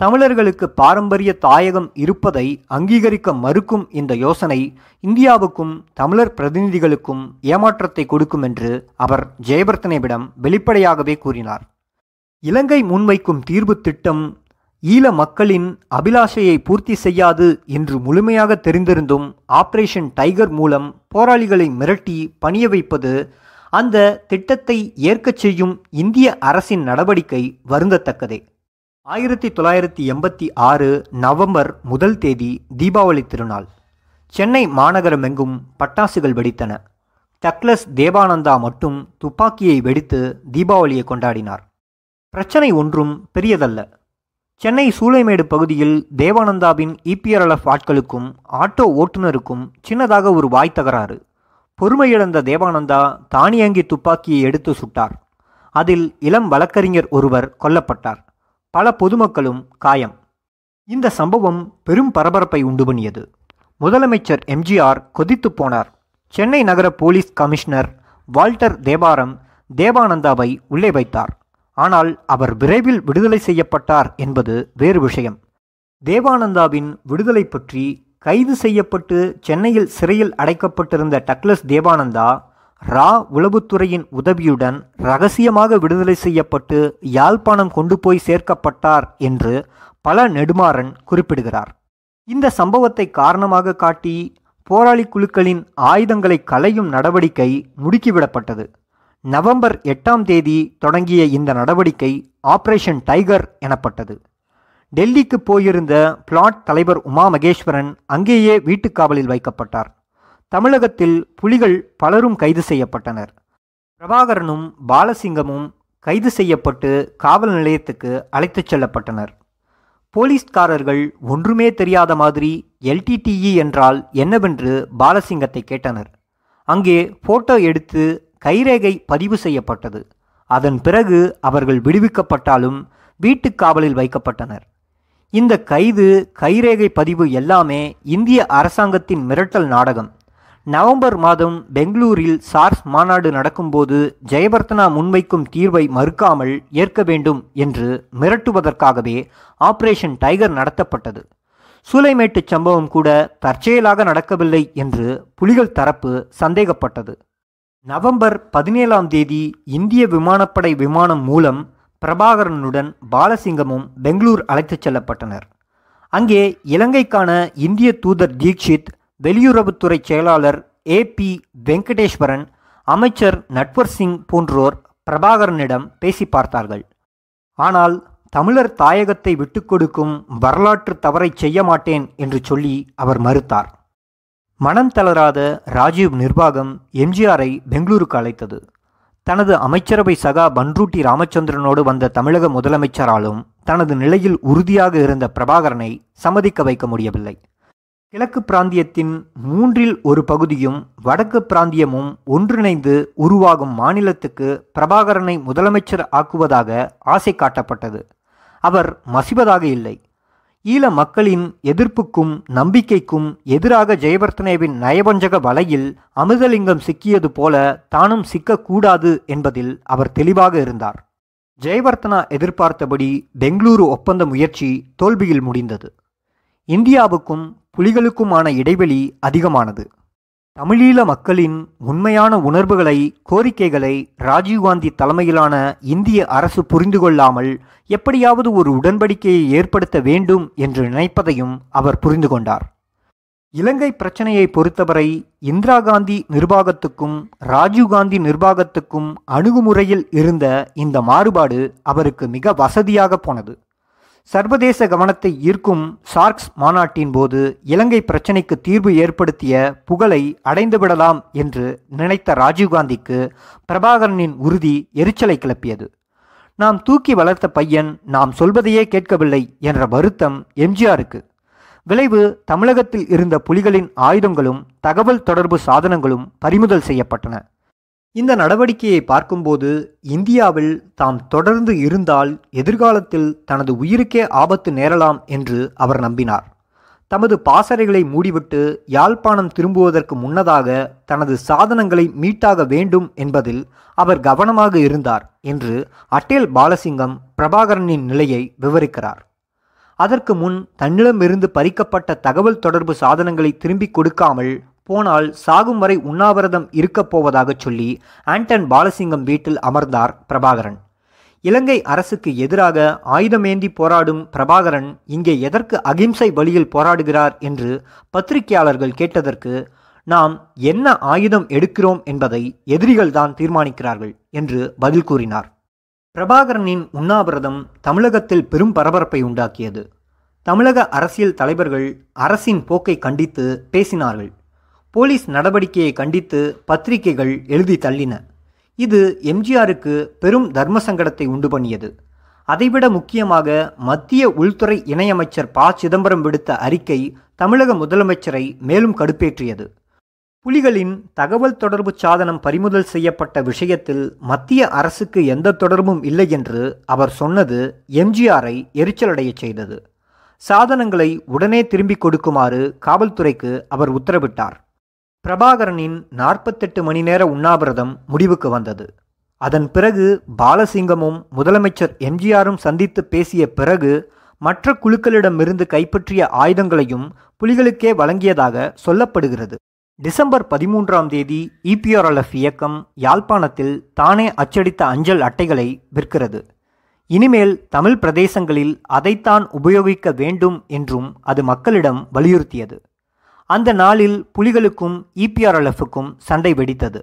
தமிழர்களுக்கு பாரம்பரிய தாயகம் இருப்பதை அங்கீகரிக்க மறுக்கும் இந்த யோசனை இந்தியாவுக்கும் தமிழர் பிரதிநிதிகளுக்கும் ஏமாற்றத்தை கொடுக்கும் என்று அவர் ஜெயபர்த்தனேவிடம் வெளிப்படையாகவே கூறினார். இலங்கை முன்வைக்கும் தீர்வு திட்டம் ஈழ மக்களின் அபிலாஷையை பூர்த்தி செய்யாது என்று முழுமையாக தெரிந்திருந்தும் ஆபரேஷன் டைகர் மூலம் போராளிகளை மிரட்டி பணிய வைப்பது அந்த திட்டத்தை ஏற்கச் செய்யும் இந்திய அரசின் நடவடிக்கை வருந்தத்தக்கதே. ஆயிரத்தி தொள்ளாயிரத்தி எண்பத்தி ஆறு நவம்பர் முதல் தேதி தீபாவளி திருநாள். சென்னை மாநகரமெங்கும் பட்டாசுகள் வெடித்தன. டக்ளஸ் தேவானந்தா மட்டும் துப்பாக்கியை வெடித்து தீபாவளியை கொண்டாடினார். பிரச்சனை ஒன்றும் பெரியதல்ல. சென்னை சூளைமேடு பகுதியில் தேவானந்தாவின் இபிஆர்எல்எஃப் ஆட்களுக்கும் ஆட்டோ ஓட்டுநருக்கும் சின்னதாக ஒரு வாய் தகராறு. பொறுமையிழந்த தேவானந்தா தானியங்கி துப்பாக்கியை எடுத்து சுட்டார். அதில் இளம் வழக்கறிஞர் ஒருவர் கொல்லப்பட்டார். பல பொதுமக்களும் காயம். இந்த சம்பவம் பெரும் பரபரப்பை உண்டு பண்ணியது முதலமைச்சர் எம்ஜிஆர் கொதித்து போனார். சென்னை நகர போலீஸ் கமிஷனர் வால்டர் தேவாரம் தேவானந்தாவை உள்ளே வைத்தார். ஆனால் அவர் விரைவில் விடுதலை செய்யப்பட்டார் என்பது வேறு விஷயம். தேவானந்தாவின் விடுதலை பற்றி கைது செய்யப்பட்டு சென்னையில் சிறையில் அடைக்கப்பட்டிருந்த டக்ளஸ் தேவானந்தா ரா உளவுத்துறையின் உதவியுடன் ரகசியமாக விடுதலை செய்யப்பட்டு யாழ்ப்பாணம் கொண்டு போய் சேர்க்கப்பட்டார் என்று பல நெடுமாறன் குறிப்பிடுகிறார். இந்த சம்பவத்தை காரணமாக காட்டி போராளி குழுக்களின் ஆயுதங்களை களையும் நடவடிக்கை முடுக்கிவிடப்பட்டது. நவம்பர் எட்டாம் தேதி தொடங்கிய இந்த நடவடிக்கை ஆபரேஷன் டைகர் எனப்பட்டது. டெல்லிக்கு போயிருந்த பிளாட் தலைவர் உமா மகேஸ்வரன் அங்கேயே வீட்டுக்காவலில் வைக்கப்பட்டார். தமிழகத்தில் புலிகள் பலரும் கைது செய்யப்பட்டனர். பிரபாகரனும் பாலசிங்கமும் கைது செய்யப்பட்டு காவல் நிலையத்துக்கு அழைத்துச் செல்லப்பட்டனர். போலீஸ்காரர்கள் ஒன்றுமே தெரியாத மாதிரி எல்டிடிஇ என்றால் என்னவென்று பாலசிங்கத்தை கேட்டனர். அங்கே போட்டோ எடுத்து கைரேகை பதிவு செய்யப்பட்டது. அதன் பிறகு அவர்கள் விடுவிக்கப்பட்டாலும் வீட்டுக் காவலில் வைக்கப்பட்டனர். இந்த கைது கைரேகை பதிவு எல்லாமே இந்திய அரசாங்கத்தின் மிரட்டல் நாடகம். நவம்பர் மாதம் பெங்களூரில் சார்ஸ் மாநாடு நடக்கும்போது ஜெயவர்த்தனா முன்வைக்கும் தீர்வை மறுக்காமல் ஏற்க வேண்டும் என்று மிரட்டுவதற்காகவே ஆபரேஷன் டைகர் நடத்தப்பட்டது. சூலைமேட்டு சம்பவம் கூட தற்செயலாக நடக்கவில்லை என்று புலிகள் தரப்பு சந்தேகப்பட்டது. நவம்பர் பதினேழாம் தேதி இந்திய விமானப்படை விமானம் மூலம் பிரபாகரனுடன் பாலசிங்கமும் பெங்களூர் அழைத்துச் செல்லப்பட்டனர். அங்கே இலங்கைக்கான இந்திய தூதர் தீக்ஷித் வெளியுறவுத்துறை செயலாளர் ஏ பி வெங்கடேஸ்வரன் அமைச்சர் நட்வர் சிங் போன்றோர் பிரபாகரனிடம் பேசி பார்த்தார்கள். ஆனால் தமிழர் தாயகத்தை விட்டுக்கொடுக்கும் வரலாற்று தவறை செய்ய மாட்டேன் என்று சொல்லி அவர் மறுத்தார். மனம் தளராத ராஜீவ் நிர்வாகம் எம்ஜிஆரை பெங்களூருக்கு அழைத்தது. தனது அமைச்சரவை சகா பன்ருட்டி ராமச்சந்திரனோடு வந்த தமிழக முதலமைச்சராலும் தனது நிலையில் உறுதியாக இருந்த பிரபாகரனை சம்மதிக்க வைக்க முடியவில்லை. கிழக்கு பிராந்தியத்தின் மூன்றில் ஒரு பகுதியும் வடக்கு பிராந்தியமும் ஒன்றிணைந்து உருவாகும் மாநிலத்துக்கு பிரபாகரனை முதலமைச்சர் ஆக்குவதாக ஆசை காட்டப்பட்டது. அவர் மசிவதாக இல்லை. ஈழ மக்களின் எதிர்ப்புக்கும் நம்பிக்கைக்கும் எதிராக ஜெயவர்த்தனேவின் நயவஞ்சக வலையில் அமிர்தலிங்கம் சிக்கியது போல தானும் சிக்கக்கூடாது என்பதில் அவர் தெளிவாக இருந்தார். ஜெயவர்த்தனா எதிர்பார்த்தபடி பெங்களூரு ஒப்பந்த முயற்சி தோல்வியில் முடிந்தது. இந்தியாவுக்கும் புலிகளுக்குமான இடைவெளி அதிகமானது. தமிழீழ மக்களின் உண்மையான உணர்வுகளை கோரிக்கைகளை ராஜீவ்காந்தி தலைமையிலான இந்திய அரசு புரிந்து கொள்ளாமல் எப்படியாவது ஒரு உடன்படிக்கையை ஏற்படுத்த வேண்டும் என்று நினைப்பதையும் அவர் புரிந்து கொண்டார். இலங்கை பிரச்சனையை பொறுத்தவரை இந்திரா காந்தி நிர்வாகத்துக்கும் ராஜீவ்காந்தி நிர்வாகத்துக்கும் அணுகுமுறையில் இருந்த இந்த மாறுபாடு அவருக்கு மிக வசதியாக போனது. சர்வதேச கவனத்தை ஈர்க்கும் சார்க்ஸ் மாநாட்டின் போது இலங்கை பிரச்சினைக்கு தீர்வு ஏற்படுத்திய புகழை அடைந்துவிடலாம் என்று நினைத்த ராஜீவ்காந்திக்கு பிரபாகரனின் உறுதி எரிச்சலை கிளப்பியது. நாம் தூக்கி வளர்த்த பையன் நாம் சொல்வதையே கேட்கவில்லை என்ற வருத்தம் எம்ஜிஆருக்கு. விளைவு தமிழகத்தில் இருந்த புலிகளின் ஆயுதங்களும் தகவல் தொடர்பு சாதனங்களும் பறிமுதல் செய்யப்பட்டன. இந்த நடவடிக்கையை பார்க்கும்போது இந்தியாவில் தாம் தொடர்ந்து இருந்தால் எதிர்காலத்தில் தனது உயிருக்கே ஆபத்து நேரலாம் என்று அவர் நம்பினார். தமது பாசறைகளை மூடிவிட்டு யாழ்ப்பாணம் திரும்புவதற்கு முன்னதாக தனது சாதனங்களை மீட்டாக வேண்டும் என்பதில் அவர் கவனமாக இருந்தார் என்று அட்டேல் பாலசிங்கம் பிரபாகரனின் நிலையை விவரிக்கிறார். அதற்கு முன் தன்னிடமிருந்து பறிக்கப்பட்ட தகவல் தொடர்பு சாதனங்களை திரும்பிக் கொடுக்காமல் போனால் சாகும் வரை உண்ணாவிரதம் இருக்கப் போவதாகச் சொல்லி ஆண்டன் பாலசிங்கம் வீட்டில் அமர்ந்தார் பிரபாகரன். இலங்கை அரசுக்கு எதிராக ஆயுதமேந்தி போராடும் பிரபாகரன் இங்கே எதற்கு அகிம்சை வழியில் போராடுகிறார் என்று பத்திரிகையாளர்கள் கேட்டதற்கு நாம் என்ன ஆயுதம் எடுக்கிறோம் என்பதை எதிரிகள்தான் தீர்மானிக்கிறார்கள் என்று பதில் கூறினார். பிரபாகரனின் உண்ணாவிரதம் தமிழகத்தில் பெரும் பரபரப்பை உண்டாக்கியது. தமிழக அரசியல் தலைவர்கள் அரசின் போக்கை கண்டித்து பேசினார்கள். போலீஸ் நடவடிக்கையை கண்டித்து பத்திரிகைகள் எழுதி தள்ளின. இது எம்ஜிஆருக்கு பெரும் தர்ம சங்கடத்தை உண்டு பண்ணியது. அதைவிட முக்கியமாக மத்திய உள்துறை இணையமைச்சர் ப. சிதம்பரம் விடுத்த அறிக்கை தமிழக முதலமைச்சரை மேலும் கடுப்பேற்றியது. புலிகளின் தகவல் தொடர்பு சாதனம் பறிமுதல் செய்யப்பட்ட விஷயத்தில் மத்திய அரசுக்கு எந்த தொடர்பும் இல்லை என்று அவர் சொன்னது எம்ஜிஆரை எரிச்சலடையச் செய்தது. சாதனங்களை உடனே திரும்பிக் கொடுக்குமாறு காவல்துறைக்கு அவர் உத்தரவிட்டார். பிரபாகரனின் நாற்பத்தெட்டு மணி நேர உண்ணாவிரதம் முடிவுக்கு வந்தது. அதன் பிறகு பாலசிங்கமும் முதலமைச்சர் எம்ஜிஆரும் சந்தித்து பேசிய பிறகு மற்ற குழுக்களிடமிருந்து கைப்பற்றிய ஆயுதங்களையும் புலிகளுக்கே வழங்கியதாக சொல்லப்படுகிறது. டிசம்பர் பதிமூன்றாம் தேதி இபிஆர்எல்எஃப் இயக்கம் யாழ்ப்பாணத்தில் தானே அச்சடித்த அஞ்சல் அட்டைகளை விற்கிறது. இனிமேல் தமிழ் பிரதேசங்களில் அதைத்தான் உபயோகிக்க வேண்டும் என்றும் அது மக்களிடம் வலியுறுத்தியது. அந்த நாளில் புலிகளுக்கும் இபிஆர்எல்எஃப்க்கும் சண்டை வெடித்தது.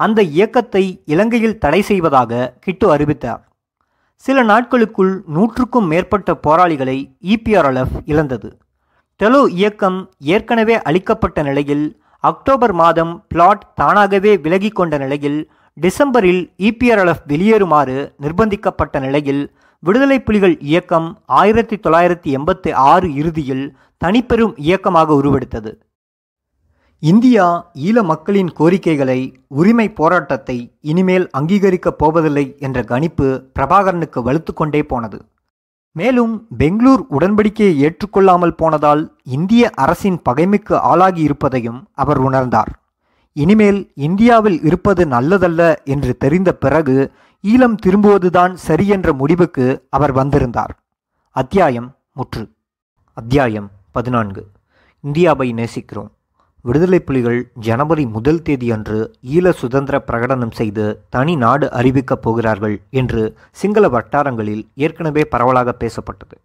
அந்த இயக்கத்தை இலங்கையில் தடை செய்வதாக கிட்டு அறிவித்தார். சில நாட்களுக்குள் நூற்றுக்கும் மேற்பட்ட போராளிகளை இபிஆர்எல்எஃப் இழந்தது. டெலோ இயக்கம் ஏற்கனவே அளிக்கப்பட்ட நிலையில் அக்டோபர் மாதம் பிளாட் தானாகவே விலகி கொண்ட நிலையில் டிசம்பரில் இபிஆர்எல்எஃப் வெளியேறுமாறு நிர்பந்திக்கப்பட்ட நிலையில் விடுதலை புலிகள் இயக்கம் ஆயிரத்தி தொள்ளாயிரத்தி எண்பத்தி ஆறு இறுதியில் தனிப்பெரும் இயக்கமாக உருவெடுத்தது. இந்தியா ஈழ மக்களின் கோரிக்கைகளை உரிமை போராட்டத்தை இனிமேல் அங்கீகரிக்கப் போவதில்லை என்ற கணிப்பு பிரபாகரனுக்கு வலுத்து கொண்டே போனது. மேலும் பெங்களூர் உடன்படிக்கையை ஏற்றுக்கொள்ளாமல் போனதால் இந்திய அரசின் பகைமைக்கு ஆளாகி இருப்பதையும் அவர் உணர்ந்தார். இனிமேல் இந்தியாவில் இருப்பது நல்லதல்ல என்று தெரிந்த பிறகு ஈழம் திரும்புவதுதான் சரி என்ற முடிவுக்கு அவர் வந்திருந்தார். அத்தியாயம் முற்று. அத்தியாயம் பதினான்கு. இந்தியாவை நேசிக்கிறோம். விடுதலை புலிகள் ஜனவரி முதல் தேதி அன்று ஈழ சுதந்திர பிரகடனம் செய்து தனி நாடு அறிவிக்கப் போகிறார்கள் என்று சிங்கள வட்டாரங்களில் ஏற்கனவே பரவலாக பேசப்பட்டது.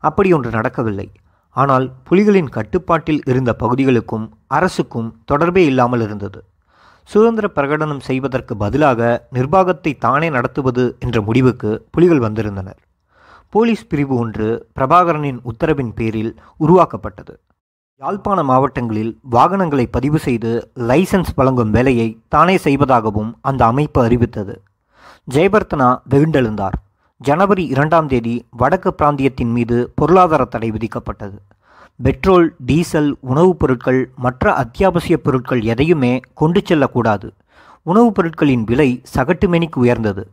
அப்படி ஒன்று நடக்கவில்லை. ஆனால் புலிகளின் கட்டுப்பாட்டில் இருந்த பகுதிகளுக்கும் அரசுக்கும் தொடர்பே இல்லாமல் இருந்தது. சுதந்திர பிரகடனம் செய்வதற்கு பதிலாக நிர்வாகத்தை தானே நடத்துவது என்ற முடிவுக்கு புலிகள் வந்திருந்தனர். போலீஸ் பிரிவு ஒன்று பிரபாகரனின் உத்தரவின் பேரில் உருவாக்கப்பட்டது. யாழ்ப்பாண மாவட்டங்களில் வாகனங்களை பதிவு செய்து லைசன்ஸ் வழங்கும் வேலையை தானே செய்வதாகவும் அந்த அமைப்பு அறிவித்தது. ஜெயபர்த்தனா வெகுண்டெழுந்தார். ஜனவரி இரண்டாம் தேதி வடக்கு பிராந்தியத்தின் மீது பொருளாதார தடை விதிக்கப்பட்டது. பெட்ரோல் டீசல் உணவுப் பொருட்கள் மற்ற அத்தியாவசிய பொருட்கள் எதையுமே கொண்டு செல்லக்கூடாது. உணவுப் பொருட்களின் விலை சகட்டுமெனிக்கு உயர்ந்தது.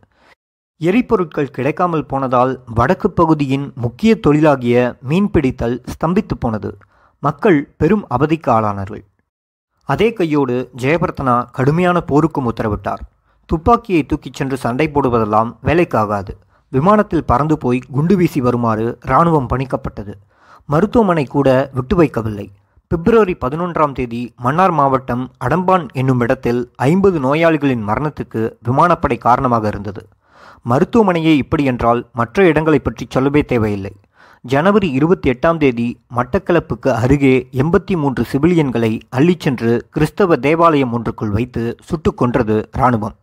எரிபொருட்கள் கிடைக்காமல் போனதால் வடக்கு பகுதியின் முக்கிய தொழிலாகிய மீன்பிடித்தல் ஸ்தம்பித்து போனது. மக்கள் பெரும் அவதிக்கு ஆளானார்கள். அதே கையோடு ஜெயபர்த்தனா கடுமையான போருக்கும் உத்தரவிட்டார். துப்பாக்கியை தூக்கிச் சென்று சண்டை போடுவதெல்லாம் வேலைக்காகாது. விமானத்தில் பறந்து போய் குண்டு வீசி வருமாறு இராணுவம் பணிக்கப்பட்டது. மருத்துவமனை கூட விட்டு வைக்கவில்லை. பிப்ரவரி பதினொன்றாம் தேதி மன்னார் மாவட்டம் அடம்பான் என்னும் இடத்தில் ஐம்பது நோயாளிகளின் மரணத்துக்கு விமானப்படை காரணமாக இருந்தது. மருத்துவமனையே இப்படி என்றால் மற்ற இடங்களை பற்றி சொல்லவே தேவையில்லை. ஜனவரி இருபத்தி எட்டாம் தேதி மட்டக்களப்புக்கு அருகே எண்பத்தி மூன்று சிவிலியன்களை அள்ளிச் சென்று கிறிஸ்தவ தேவாலயம் ஒன்றுக்குள் வைத்து சுட்டுக் கொன்றது இராணுவம்.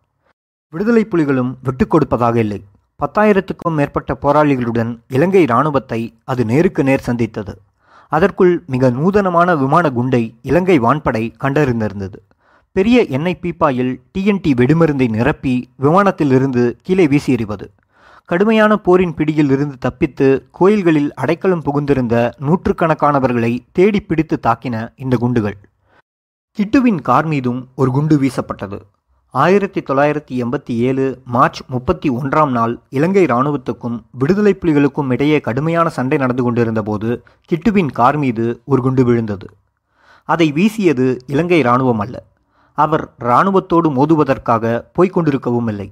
விடுதலை புலிகளும் விட்டுக் கொடுப்பதாக இல்லை. பத்தாயிரத்துக்கும் மேற்பட்ட போராளிகளுடன் இலங்கை இராணுவத்தை அது நேருக்கு நேர் சந்தித்தது. அதற்குள் மிக நூதனமான விமான குண்டை இலங்கை வான்படை கண்டறிந்திருந்தது. பெரிய எண்ணெய் பீப்பாயில் டிஎன்டி வெடிமருந்தை நிரப்பி விமானத்திலிருந்து கீழே வீசி எறிவது கடுமையான போரின் பிடியில் இருந்து தப்பித்து கோயில்களில் அடைக்கலம் புகுந்திருந்த நூற்றுக்கணக்கானவர்களை தேடி பிடித்து தாக்கின இந்த குண்டுகள். கிட்டுவின் கார் மீதும் ஒரு குண்டு வீசப்பட்டது. ஆயிரத்தி தொள்ளாயிரத்தி எண்பத்தி ஏழு மார்ச் முப்பத்தி ஒன்றாம் நாள் இலங்கை இராணுவத்துக்கும் விடுதலை புலிகளுக்கும் இடையே கடுமையான சண்டை நடந்து கொண்டிருந்த போது கிட்டுவின் கார் மீது ஒரு குண்டு விழுந்தது. அதை வீசியது இலங்கை இராணுவம் அல்ல. அவர் இராணுவத்தோடு மோதுவதற்காக போய்க் கொண்டிருக்கவும் இல்லை.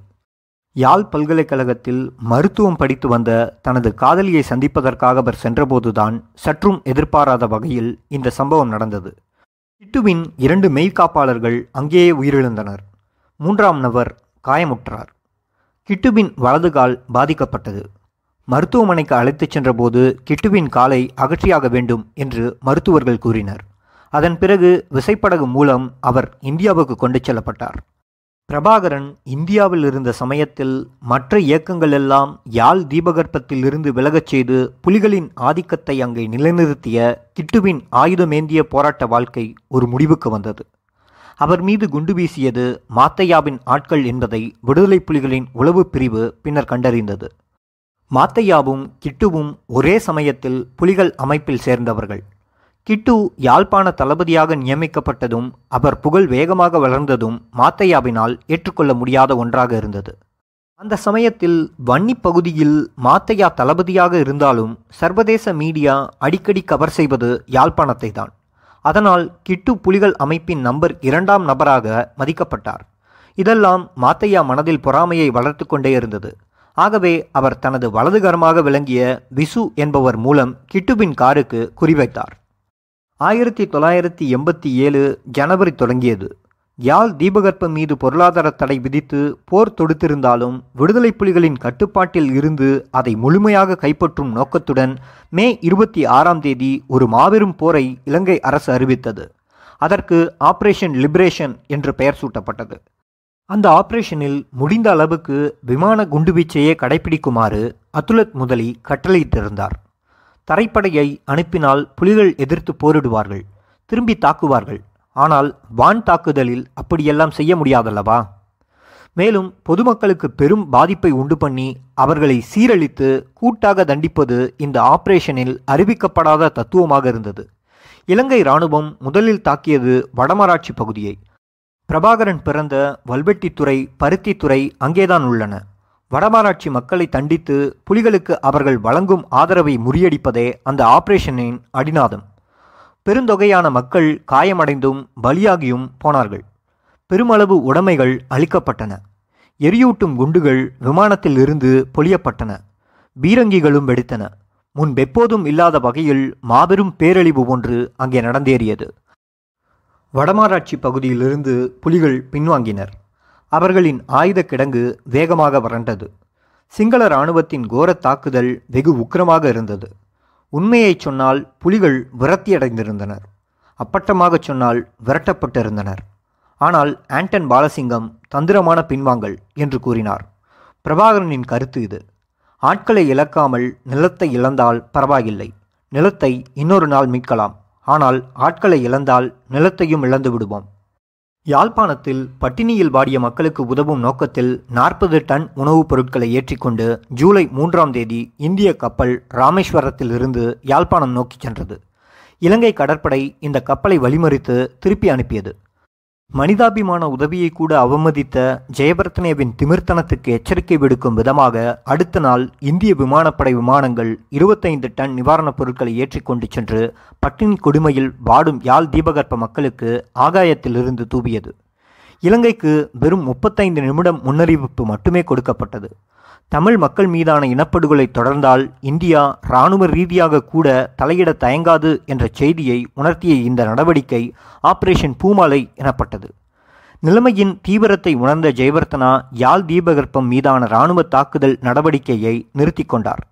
யாழ் பல்கலைக்கழகத்தில் மருத்துவம் படித்து வந்த தனது காதலியை சந்திப்பதற்காக அவர் சென்றபோதுதான் சற்றும் எதிர்பாராத வகையில் இந்த சம்பவம் நடந்தது. கிட்டுவின் இரண்டு மெய்காப்பாளர்கள் அங்கேயே உயிரிழந்தனர். மூன்றாம் நபர் காயமுற்றார். கிட்டுவின் வலது கால் பாதிக்கப்பட்டது. மருத்துவமனைக்கு அழைத்துச் சென்றபோது கிட்டுவின் காலை அகற்றியாக வேண்டும் என்று மருத்துவர்கள் கூறினர். அதன் பிறகு விசைப்படகு மூலம் அவர் இந்தியாவுக்கு கொண்டு செல்லப்பட்டார். பிரபாகரன் இந்தியாவில் இருந்த சமயத்தில் மற்ற இயக்கங்கள் எல்லாம் யாழ் தீபகற்பத்தில் இருந்து விலகச் செய்து புலிகளின் ஆதிக்கத்தை அங்கே நிலைநிறுத்திய கிட்டுவின் ஆயுதமேந்திய போராட்ட வாழ்க்கை ஒரு முடிவுக்கு வந்தது. அவர் மீது குண்டு வீசியது மாத்தையாவின் ஆட்கள் என்பதை விடுதலை புலிகளின் உளவு பிரிவு பின்னர் கண்டறிந்தது. மாத்தையாவும் கிட்டுவும் ஒரே சமயத்தில் புலிகள் அமைப்பில் சேர்ந்தவர்கள். கிட்டு யாழ்ப்பாண தளபதியாக நியமிக்கப்பட்டதும் அவர் புகழ் வேகமாக வளர்ந்ததும் மாத்தையாவினால் ஏற்றுக்கொள்ள முடியாத ஒன்றாக இருந்தது. அந்த சமயத்தில் வன்னி பகுதியில் மாத்தையா தளபதியாக இருந்தாலும் சர்வதேச மீடியா அடிக்கடி கவர் செய்வது யாழ்ப்பாணத்தை தான் அதனால் கிட்டு புலிகள் அமைப்பின் நம்பர் இரண்டாம் நபராக மதிக்கப்பட்டார். இதெல்லாம் மாத்தையா மனதில் பொறாமையை வளர்த்து கொண்டே இருந்தது. ஆகவே அவர் தனது வலதுகரமாக விளங்கிய விசு என்பவர் மூலம் கிட்டுவின் காருக்கு குறிவைத்தார் ஆயிரத்தி தொள்ளாயிரத்தி எண்பத்தி ஏழு ஜனவரி தொடங்கியது. யாழ் தீபகற்பம் மீது பொருளாதார தடை விதித்து போர் தொடுத்திருந்தாலும் விடுதலை புலிகளின் கட்டுப்பாட்டில் இருந்து அதை முழுமையாக கைப்பற்றும் நோக்கத்துடன் மே இருபத்தி ஆறாம் தேதி ஒரு மாபெரும் போரை இலங்கை அரசு அறிவித்தது. அதற்கு ஆபரேஷன் லிபரேஷன் என்று பெயர் சூட்டப்பட்டது. அந்த ஆபரேஷனில் முடிந்த அளவுக்கு விமான குண்டுவீச்சையே கடைபிடிக்குமாறு அத்துலத் முதலி கட்டளையிட்டிருந்தார். தரைப்படையை அனுப்பினால் புலிகள் எதிர்த்து போரிடுவார்கள் திரும்பி தாக்குவார்கள். ஆனால் வான் தாக்குதலில் அப்படியெல்லாம் செய்ய முடியாதல்லவா? மேலும் பொதுமக்களுக்கு பெரும் பாதிப்பை உண்டு பண்ணி அவர்களை சீரழித்து கூட்டாக தண்டிப்பது இந்த ஆபரேஷனில் அறிவிக்கப்படாத தத்துவமாக இருந்தது. இலங்கை இராணுவம் முதலில் தாக்கியது வடமராட்சி பகுதியை. பிரபாகரன் பிறந்த வல்வெட்டித்துறை பருத்தித்துறை அங்கேதான் உள்ளன. வடமராட்சி மக்களை தண்டித்து புலிகளுக்கு அவர்கள் வழங்கும் ஆதரவை முறியடிப்பதே அந்த ஆபரேஷனின் அடிநாதம். பெருந்தொகையான மக்கள் காயமடைந்தும் பலியாகியும் போனார்கள். பெருமளவு உடைமைகள் அளிக்கப்பட்டன எரியூட்டும் குண்டுகள் விமானத்தில் இருந்து பொழியப்பட்டன. பீரங்கிகளும் வெடித்தன. முன்பெப்போதும் இல்லாத வகையில் மாபெரும் பேரழிவு ஒன்று அங்கே நடந்தேறியது. வடமாராட்சி பகுதியிலிருந்து புலிகள் பின்வாங்கினர். அவர்களின் ஆயுத கிடங்கு வேகமாக வறண்டது. சிங்கள இராணுவத்தின் கோர தாக்குதல் வெகு உக்கிரமாக இருந்தது. உண்மையைச் சொன்னால் புலிகள் விரத்தியடைந்திருந்தனர் அப்பட்டமாகச் சொன்னால் விரட்டப்பட்டிருந்தனர். ஆனால் ஆண்டன் பாலசிங்கம் தந்திரமான பின்வாங்கல் என்று கூறினார். பிரபாகரனின் கருத்து இது. ஆட்களை இழக்காமல் நிலத்தை இழந்தால் பரவாயில்லை. நிலத்தை இன்னொரு நாள் மீட்கலாம். ஆனால் ஆட்களை இழந்தால் நிலத்தையும் இழந்து விடுவோம் யாழ்ப்பாணத்தில் பட்டினியில் வாடிய மக்களுக்கு உதவும் நோக்கத்தில் நாற்பது டன் உணவுப் பொருட்களை ஏற்றிக்கொண்டு ஜூலை மூன்றாம் தேதி இந்திய கப்பல் ராமேஸ்வரத்தில் இருந்து யாழ்ப்பாணம் நோக்கிச் சென்றது. இலங்கை கடற்படை இந்த கப்பலை வழிமறித்து திருப்பி அனுப்பியது. மனிதாபிமான உதவியை கூட அவமதித்த ஜெயபரத்னேவின் திமிர்த்தனத்துக்கு எச்சரிக்கை விடுக்கும் விதமாக அடுத்த நாள் இந்திய விமானப்படை விமானங்கள் இருபத்தைந்து டன் நிவாரணப் பொருட்களை ஏற்றிக்கொண்டு சென்று பட்டினி கொடுமையில் வாடும் யாழ் தீபகற்ப மக்களுக்கு ஆகாயத்திலிருந்து தூவியது. இலங்கைக்கு வெறும் முப்பத்தைந்து நிமிடம் முன்னறிவிப்பு மட்டுமே கொடுக்கப்பட்டது. தமிழ் மக்கள் மீதான இனப்படுகொலை தொடர்ந்தால் இந்தியா இராணுவ ரீதியாக கூட தலையிட தயங்காது என்ற செய்தியை உணர்த்திய இந்த நடவடிக்கை ஆபரேஷன் பூமாலை எனப்பட்டது. நிலைமையின் தீவிரத்தை உணர்ந்த ஜெயவர்த்தனா யாழ் தீபகற்பம் மீதான இராணுவ தாக்குதல் நடவடிக்கையை நிறுத்தி கொண்டார்.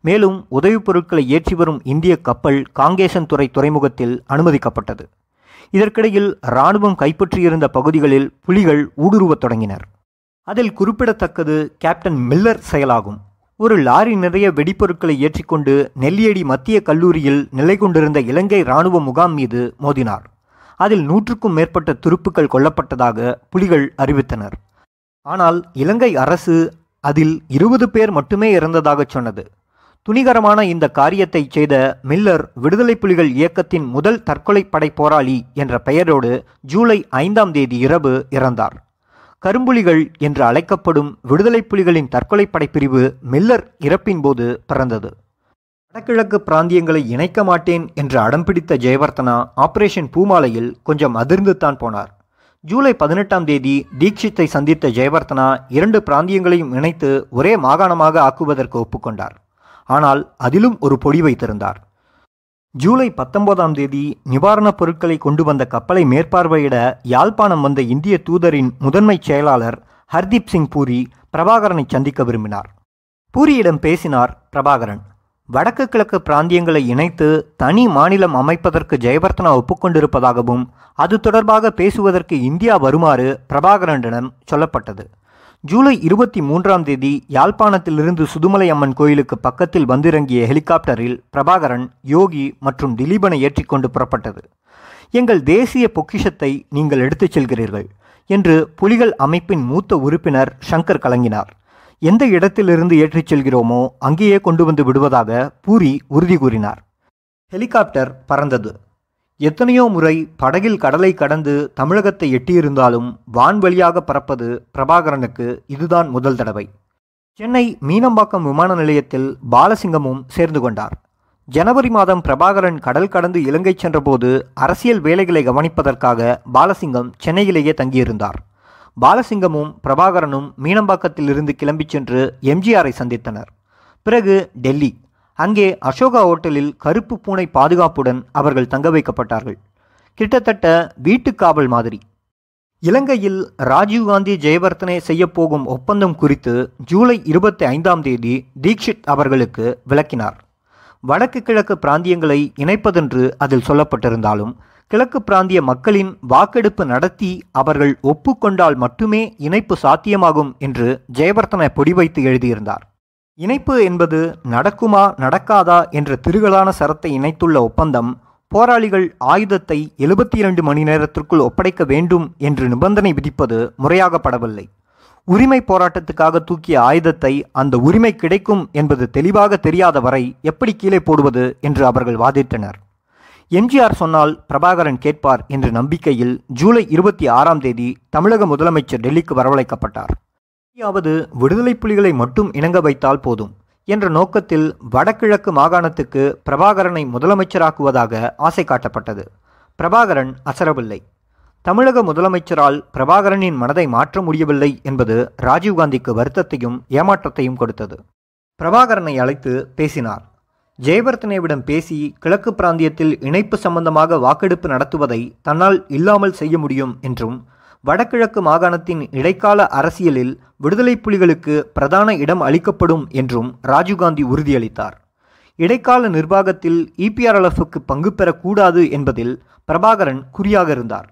மேலும் உதவிப் பொருட்களை ஏற்றி வரும் இந்திய கப்பல் காங்கேசன் துறை துறைமுகத்தில் அனுமதிக்கப்பட்டது. இதற்கிடையில் இராணுவம் கைப்பற்றியிருந்த பகுதிகளில் புலிகள் ஊடுருவத் தொடங்கினர். அதில் குறிப்பிடத்தக்கது கேப்டன் மில்லர் செயலாகும். ஒரு லாரி நிறைய வெடிப்பொருட்களை ஏற்றிக்கொண்டு நெல்லியடி மத்திய கல்லூரியில் நிலை கொண்டிருந்த இலங்கை இராணுவ முகாம் மீது மோதினார். அதில் நூற்றுக்கும் மேற்பட்ட துருப்புக்கள் கொல்லப்பட்டதாக புலிகள் அறிவித்தனர். ஆனால் இலங்கை அரசு அதில் இருபது பேர் மட்டுமே இறந்ததாக சொன்னது. துணிகரமான இந்த காரியத்தை செய்த மில்லர் விடுதலை புலிகள் இயக்கத்தின் முதல் தற்கொலை படை போராளி என்ற பெயரோடு ஜூலை ஐந்தாம் தேதி இரவு இறந்தார். கரும்புலிகள் என்று அழைக்கப்படும் விடுதலை புலிகளின் தற்கொலை படைப்பிரிவு மில்லர் இறப்பின் போது பிறந்தது. வடகிழக்கு பிராந்தியங்களை இணைக்க மாட்டேன் என்று அடம்பிடித்த ஜெயவர்த்தனா ஆபரேஷன் பூமாலையில் கொஞ்சம் அதிர்ந்துதான் போனார். ஜூலை பதினெட்டாம் தேதி தீட்சித்தை சந்தித்த ஜெயவர்த்தனா இரண்டு பிராந்தியங்களையும் இணைத்து ஒரே மாகாணமாக ஆக்குவதற்கு ஒப்புக்கொண்டார். ஆனால் அதிலும் ஒரு பொடி வைத்திருந்தார். ஜூலை பத்தொன்பதாம் தேதி நிவாரணப் பொருட்களை கொண்டு வந்த கப்பலை மேற்பார்வையிட யாழ்ப்பாணம் வந்த இந்திய தூதரின் முதன்மைச் செயலாளர் ஹர்தீப் சிங் பூரி பிரபாகரனை சந்திக்க விரும்பினார். பூரியிடம் பேசினார் பிரபாகரன். வடக்கு கிழக்கு பிராந்தியங்களை இணைத்து தனி மாநிலம் அமைப்பதற்கு ஜெயவர்த்தனா ஒப்புக்கொண்டிருப்பதாகவும் அது தொடர்பாக பேசுவதற்கு இந்தியா வருமாறு பிரபாகரனிடம் சொல்லப்பட்டது. ஜூலை இருபத்தி மூன்றாம் தேதி யாழ்ப்பாணத்திலிருந்து சுதுமலை அம்மன் கோயிலுக்கு பக்கத்தில் வந்திறங்கிய ஹெலிகாப்டரில் பிரபாகரன் யோகி மற்றும் திலீபனை ஏற்றிக்கொண்டு புறப்பட்டது. எங்கள் தேசிய பொக்கிஷத்தை நீங்கள் எடுத்துச் செல்கிறீர்கள் என்று புலிகள் அமைப்பின் மூத்த உறுப்பினர் ஷங்கர் கலங்கினார். எந்த இடத்திலிருந்து ஏற்றிச் செல்கிறோமோ அங்கேயே கொண்டு வந்து விடுவதாக பூரி உறுதி கூறினார். ஹெலிகாப்டர் பறந்தது. எத்தனையோ முறை படகில் கடலை கடந்து தமிழகத்தை எட்டியிருந்தாலும் வான்வழியாக பறப்பது பிரபாகரனுக்கு இதுதான் முதல் தடவை. சென்னை மீனம்பாக்கம் விமான நிலையத்தில் பாலசிங்கமும் சேர்ந்து கொண்டார். ஜனவரி மாதம் பிரபாகரன் கடல் கடந்து இலங்கை சென்றபோது அரசியல் வேலைகளை கவனிப்பதற்காக பாலசிங்கம் சென்னையிலேயே தங்கியிருந்தார். பாலசிங்கமும் பிரபாகரனும் மீனம்பாக்கத்தில் இருந்து கிளம்பிச் சென்று எம்ஜிஆரை சந்தித்தனர். பிறகு டெல்லி. அங்கே அசோகா ஹோட்டலில் கருப்பு பூனை பாதுகாப்புடன் அவர்கள் தங்க வைக்கப்பட்டார்கள். கிட்டத்தட்ட வீட்டுக்காவல் மாதிரி. இலங்கையில் ராஜீவ்காந்தி ஜெயவர்த்தனை செய்யப்போகும் ஒப்பந்தம் குறித்து ஜூலை இருபத்தி ஐந்தாம் தேதி தீக்ஷித் அவர்களுக்கு விளக்கினார். வடக்கு கிழக்கு பிராந்தியங்களை இணைப்பதென்று அதில் சொல்லப்பட்டிருந்தாலும் கிழக்கு பிராந்திய மக்களின் வாக்கெடுப்பு நடத்தி அவர்கள் ஒப்புக்கொண்டால் மட்டுமே இணைப்பு சாத்தியமாகும் என்று ஜெயவர்த்தன பொடிவைத்து எழுதியிருந்தார். இணைப்பு என்பது நடக்குமா நடக்காதா என்ற திருகலான சரத்தை இணைத்துள்ள ஒப்பந்தம் போராளிகள் ஆயுதத்தை எழுபத்தி இரண்டு மணி நேரத்திற்குள் ஒப்படைக்க வேண்டும் என்று நிபந்தனை விதிப்பது முறையாகப்படவில்லை. உரிமை போராட்டத்துக்காக தூக்கிய ஆயுதத்தை அந்த உரிமை கிடைக்கும் என்பது தெளிவாக தெரியாத வரை எப்படி கீழே போடுவது என்று அவர்கள் வாதிட்டனர். எம்ஜிஆர் சொன்னால் பிரபாகரன் கேட்பார் என்ற நம்பிக்கையில் ஜூலை இருபத்தி ஆறாம் தேதி தமிழக முதலமைச்சர் டெல்லிக்கு வரவழைக்கப்பட்டார். யாவது விடுதலை புலிகளை மட்டும் இணங்க வைத்தால் போதும் என்ற நோக்கத்தில் வடகிழக்கு மாகாணத்துக்கு பிரபாகரனை முதலமைச்சராக்குவதாக ஆசை காட்டப்பட்டது. பிரபாகரன் அசரவில்லை. தமிழக முதலமைச்சரால் பிரபாகரனின் மனதை மாற்ற முடியவில்லை என்பது ராஜீவ்காந்திக்கு வருத்தத்தையும் ஏமாற்றத்தையும் கொடுத்தது. பிரபாகரனை அழைத்து பேசினார். ஜெயவர்த்தனேவிடம் பேசி கிழக்கு பிராந்தியத்தில் இணைப்பு சம்பந்தமாக வாக்கெடுப்பு நடத்துவதை தன்னால் இல்லாமல் செய்ய முடியும் என்றும் வடகிழக்கு மாகாணத்தின் இடைக்கால அரசியலில் விடுதலை புலிகளுக்கு பிரதான இடம் அளிக்கப்படும் என்றும் ராஜீவ்காந்தி உறுதியளித்தார். இடைக்கால நிர்வாகத்தில் இபிஆர்எல்எஃப்க்கு பங்கு பெறக்கூடாது என்பதில் பிரபாகரன் குறியாக இருந்தார்.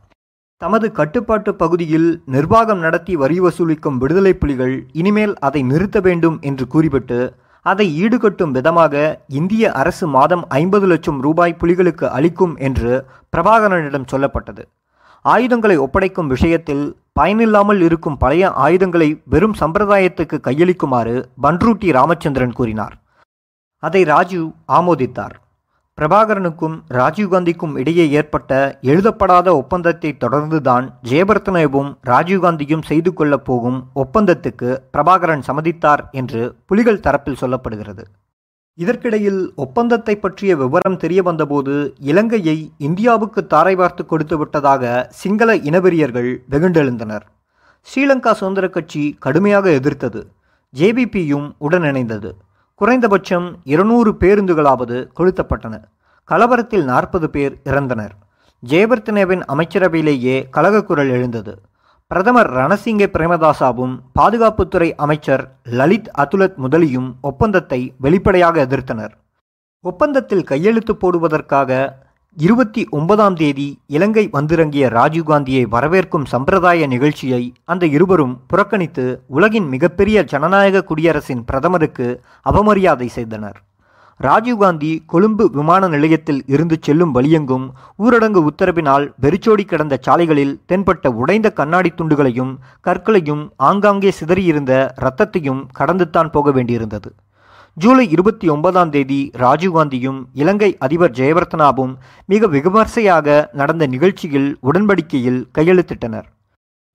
தமது கட்டுப்பாட்டு பகுதியில் நிர்வாகம் நடத்தி வரி வசூலிக்கும் விடுதலை புலிகள் இனிமேல் அதை நிறுத்த வேண்டும் என்று கூறிவிட்டு அதை ஈடுகட்டும் விதமாக இந்திய அரசு மாதம் ஐம்பது லட்சம் ரூபாய் புலிகளுக்கு அளிக்கும் என்று பிரபாகரனிடம் சொல்லப்பட்டது. ஆயுதங்களை ஒப்படைக்கும் விஷயத்தில் பயனில்லாமல் இருக்கும் பழைய ஆயுதங்களை வெறும் சம்பிரதாயத்துக்கு கையளிக்குமாறு பன்ரூட்டி ராமச்சந்திரன் கூறினார். அதை ராஜீவ் ஆமோதித்தார். பிரபாகரனுக்கும் ராஜீவ்காந்திக்கும் இடையே ஏற்பட்ட எழுதப்படாத ஒப்பந்தத்தை தொடர்ந்துதான் ஜெயபரத்னேவும் ராஜீவ்காந்தியும் செய்து கொள்ளப் போகும் ஒப்பந்தத்துக்கு பிரபாகரன் சம்மதித்தார் என்று புலிகள் தரப்பில் சொல்லப்படுகிறது. இதற்கிடையில் ஒப்பந்தத்தை பற்றிய விவரம் தெரிய வந்தபோது இலங்கையை இந்தியாவுக்கு தாரை வார்த்து கொடுத்து விட்டதாக சிங்கள இனவெறியர்கள் வெகுண்டெழுந்தனர். ஸ்ரீலங்கா சுதந்திர கட்சி கடுமையாக எதிர்த்தது. ஜேபிபியும் உடனிணைந்தது குறைந்தபட்சம் இருநூறு பேருந்துகளாவது கொளுத்தப்பட்டன. கலவரத்தில் நாற்பது பேர் இறந்தனர். ஜெயவர்த்தனேவின் அமைச்சரவையிலேயே கலகக்குரல் எழுந்தது. பிரதமர் ரணசிங்கே பிரேமதாசாவும் பாதுகாப்புத்துறை அமைச்சர் லலித் அதுலத் முதலியும் ஒப்பந்தத்தை வெளிப்படையாக எதிர்த்தனர். ஒப்பந்தத்தில் கையெழுத்து போடுவதற்காக இருபத்தி ஒன்பதாம் தேதி இலங்கை வந்திறங்கிய ராஜீவ்காந்தியை வரவேற்கும் சம்பிரதாய நிகழ்ச்சியை அந்த இருவரும் புறக்கணித்து உலகின் மிகப்பெரிய ஜனநாயக குடியரசின் பிரதமருக்கு அவமரியாதை செய்தனர். ராஜீவ்காந்தி கொழும்பு விமான நிலையத்தில் இருந்து செல்லும் வழியெங்கும் ஊரடங்கு உத்தரவினால் வெறிச்சோடி கிடந்த சாலைகளில் தென்பட்ட உடைந்த கண்ணாடி துண்டுகளையும் கற்களையும் ஆங்காங்கே சிதறியிருந்த இரத்தத்தையும் கடந்துத்தான் போக வேண்டியிருந்தது. ஜூலை இருபத்தி ஒன்பதாம் தேதி ராஜீவ்காந்தியும் இலங்கை அதிபர் ஜெயவர்த்தனாவும் மிக விமர்சையாக நடந்த நிகழ்ச்சியில் உடன்படிக்கையில் கையெழுத்திட்டனர்.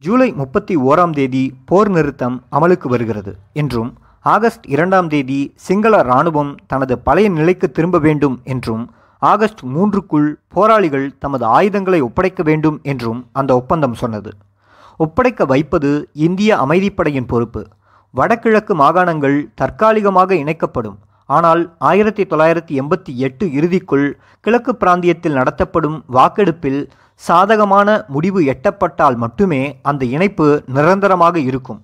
ஜூலை முப்பத்தி ஓராம் தேதி போர் நிறுத்தம் அமலுக்கு வருகிறது என்றும் ஆகஸ்ட் இரண்டாம் தேதி சிங்கள இராணுவம் தனது பழைய நிலைக்கு திரும்ப வேண்டும் என்றும் ஆகஸ்ட் மூன்றுக்குள் போராளிகள் தமது ஆயுதங்களை ஒப்படைக்க வேண்டும் என்றும் அந்த ஒப்பந்தம் சொன்னது. ஒப்படைக்க வைப்பது இந்திய அமைதிப்படையின் பொறுப்பு. வடகிழக்கு மாகாணங்கள் தற்காலிகமாக இணைக்கப்படும். ஆனால் ஆயிரத்தி தொள்ளாயிரத்தி எண்பத்தி எட்டு இறுதிக்குள் கிழக்கு பிராந்தியத்தில் நடத்தப்படும் வாக்கெடுப்பில் சாதகமான முடிவு எட்டப்பட்டால் மட்டுமே அந்த இணைப்பு நிரந்தரமாக இருக்கும்.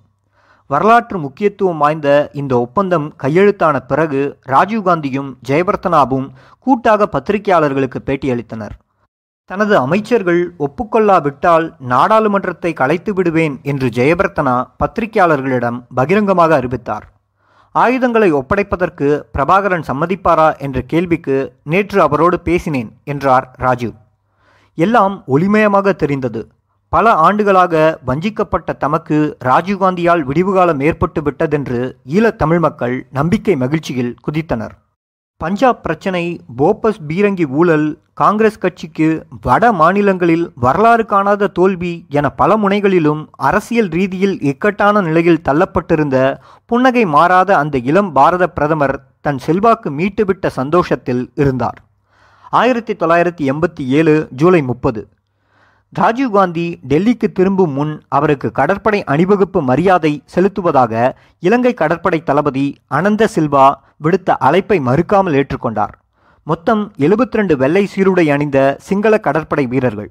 வரலாற்று முக்கியத்துவம் வாய்ந்த இந்த ஒப்பந்தம் கையெழுத்தான பிறகு ராஜீவ்காந்தியும் ஜெயபர்த்தனாவும் கூட்டாக பத்திரிகையாளர்களுக்கு பேட்டியளித்தனர். தனது அமைச்சர்கள் ஒப்புக்கொள்ளாவிட்டால் நாடாளுமன்றத்தை கலைத்து விடுவேன் என்று ஜெயபர்த்தனா பத்திரிகையாளர்களிடம் பகிரங்கமாக அறிவித்தார். ஆயுதங்களை ஒப்படைப்பதற்கு பிரபாகரன் சம்மதிப்பாரா என்ற கேள்விக்கு நேற்று அவரோடு பேசினேன் என்றார் ராஜீவ். எல்லாம் ஒளிமயமாக தெரிந்தது. பல ஆண்டுகளாக வஞ்சிக்கப்பட்ட தமக்கு ராஜீவ்காந்தியால் விடிவுகாலம் ஏற்பட்டு விட்டதென்று ஈழத்தமிழ் மக்கள் நம்பிக்கை மகிழ்ச்சியில் குதித்தனர். பஞ்சாப் பிரச்சனை போபஸ் பீரங்கி ஊழல் காங்கிரஸ் கட்சிக்கு வட மாநிலங்களில் வரலாறு காணாத தோல்வி என பல முனைகளிலும் அரசியல் ரீதியில் இக்கட்டான நிலையில் தள்ளப்பட்டிருந்த புன்னகை மாறாத அந்த இளம் பாரத பிரதமர் தன் செல்வாக்கு மீட்டுவிட்ட சந்தோஷத்தில் இருந்தார். ஆயிரத்தி தொள்ளாயிரத்தி எண்பத்தி ஏழு ஜூலை முப்பது. ராஜீவ்காந்தி டெல்லிக்கு திரும்பும் முன் அவருக்கு கடற்படை அணிவகுப்பு மரியாதை செலுத்துவதாக இலங்கை கடற்படை தளபதி அனந்த சில்வா விடுத்த அழைப்பை மறுக்காமல் ஏற்றுக்கொண்டார். மொத்தம் 72 வெள்ளை சீருடை அணிந்த சிங்கள கடற்படை வீரர்கள்.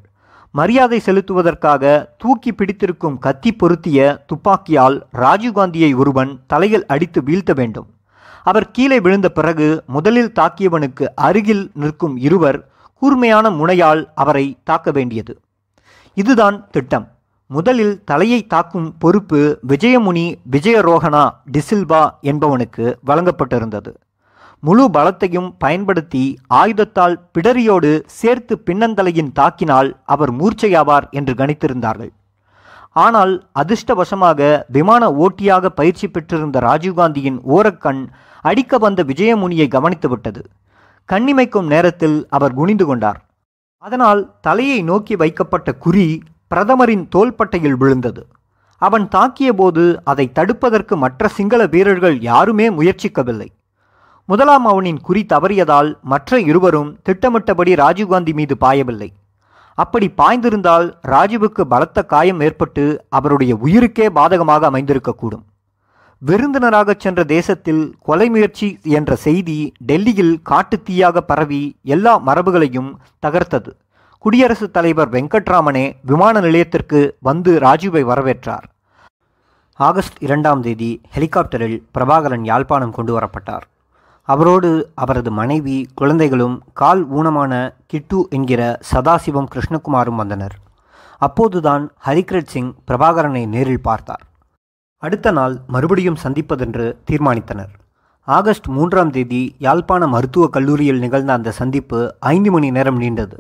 மரியாதை செலுத்துவதற்காக தூக்கி பிடித்திருக்கும் கத்தி பொருத்திய துப்பாக்கியால் ராஜீவ்காந்தியை ஒருவன் தலையில் அடித்து வீழ்த்த வேண்டும். அவர் கீழே விழுந்த பிறகு முதலில் தாக்கியவனுக்கு அருகில் நிற்கும் இருவர் கூர்மையான முனையால் அவரை தாக்க வேண்டியது. இதுதான் திட்டம். முதலில் தலையை தாக்கும் பொறுப்பு விஜயமுனி விஜயரோகனா டிசில்வா என்பவனுக்கு வழங்கப்பட்டிருந்தது. முழு பலத்தையும் பயன்படுத்தி ஆயுதத்தால் பிடரியோடு சேர்த்து பின்னந்தலையின் தாக்கினால் அவர் மூர்ச்சையாவார் என்று கணித்திருந்தார்கள். ஆனால் அதிர்ஷ்டவசமாக விமான ஓட்டியாக பயிற்சி பெற்றிருந்த ராஜீவ்காந்தியின் ஓரக்கண் அடிக்க வந்த விஜயமுனியை கவனித்துவிட்டது. கண்ணிமைக்கும் நேரத்தில் அவர் குனிந்து கொண்டார். அதனால் தலையை நோக்கி வைக்கப்பட்ட குறி பிரதமரின் தோள்பட்டையில் விழுந்தது. அவன் தாக்கிய போது அதை தடுப்பதற்கு மற்ற சிங்கள வீரர்கள் யாருமே முயற்சிக்கவில்லை. முதலாம் அவனின் குறி தவறியதால் மற்ற இருவரும் திட்டமிட்டபடி ராஜீவ்காந்தி மீது பாயவில்லை. அப்படி பாய்ந்திருந்தால் ராஜீவுக்கு பலத்த காயம் ஏற்பட்டு அவருடைய உயிருக்கே பாதகமாக அமைந்திருக்கக்கூடும். விருந்தினராகச் சென்ற தேசத்தில் கொலை முயற்சி என்ற செய்தி டெல்லியில் காட்டுத்தீயாக பரவி எல்லா மரபுகளையும் தகர்த்தது. குடியரசுத் தலைவர் வெங்கட்ராமனே விமான நிலையத்திற்கு வந்து ராஜீவை வரவேற்றார். ஆகஸ்ட் இரண்டாம் தேதி ஹெலிகாப்டரில் பிரபாகரன் யாழ்ப்பாணம் கொண்டு வரப்பட்டார். அவரோடு அவரது மனைவி குழந்தைகளும் கால் ஊனமான கிட்டு என்கிற சதாசிவம் கிருஷ்ணகுமாரும் வந்தனர். அப்போதுதான் ஹரிகிரட் சிங் பிரபாகரனை நேரில் பார்த்தார். அடுத்த நாள் மறுபடியும் சந்திப்பதென்று தீர்மானித்தனர். ஆகஸ்ட் மூன்றாம் தேதி யாழ்ப்பாண மருத்துவக் கல்லூரியில் நிகழ்ந்த அந்த சந்திப்பு ஐந்து மணி நேரம் நீண்டது.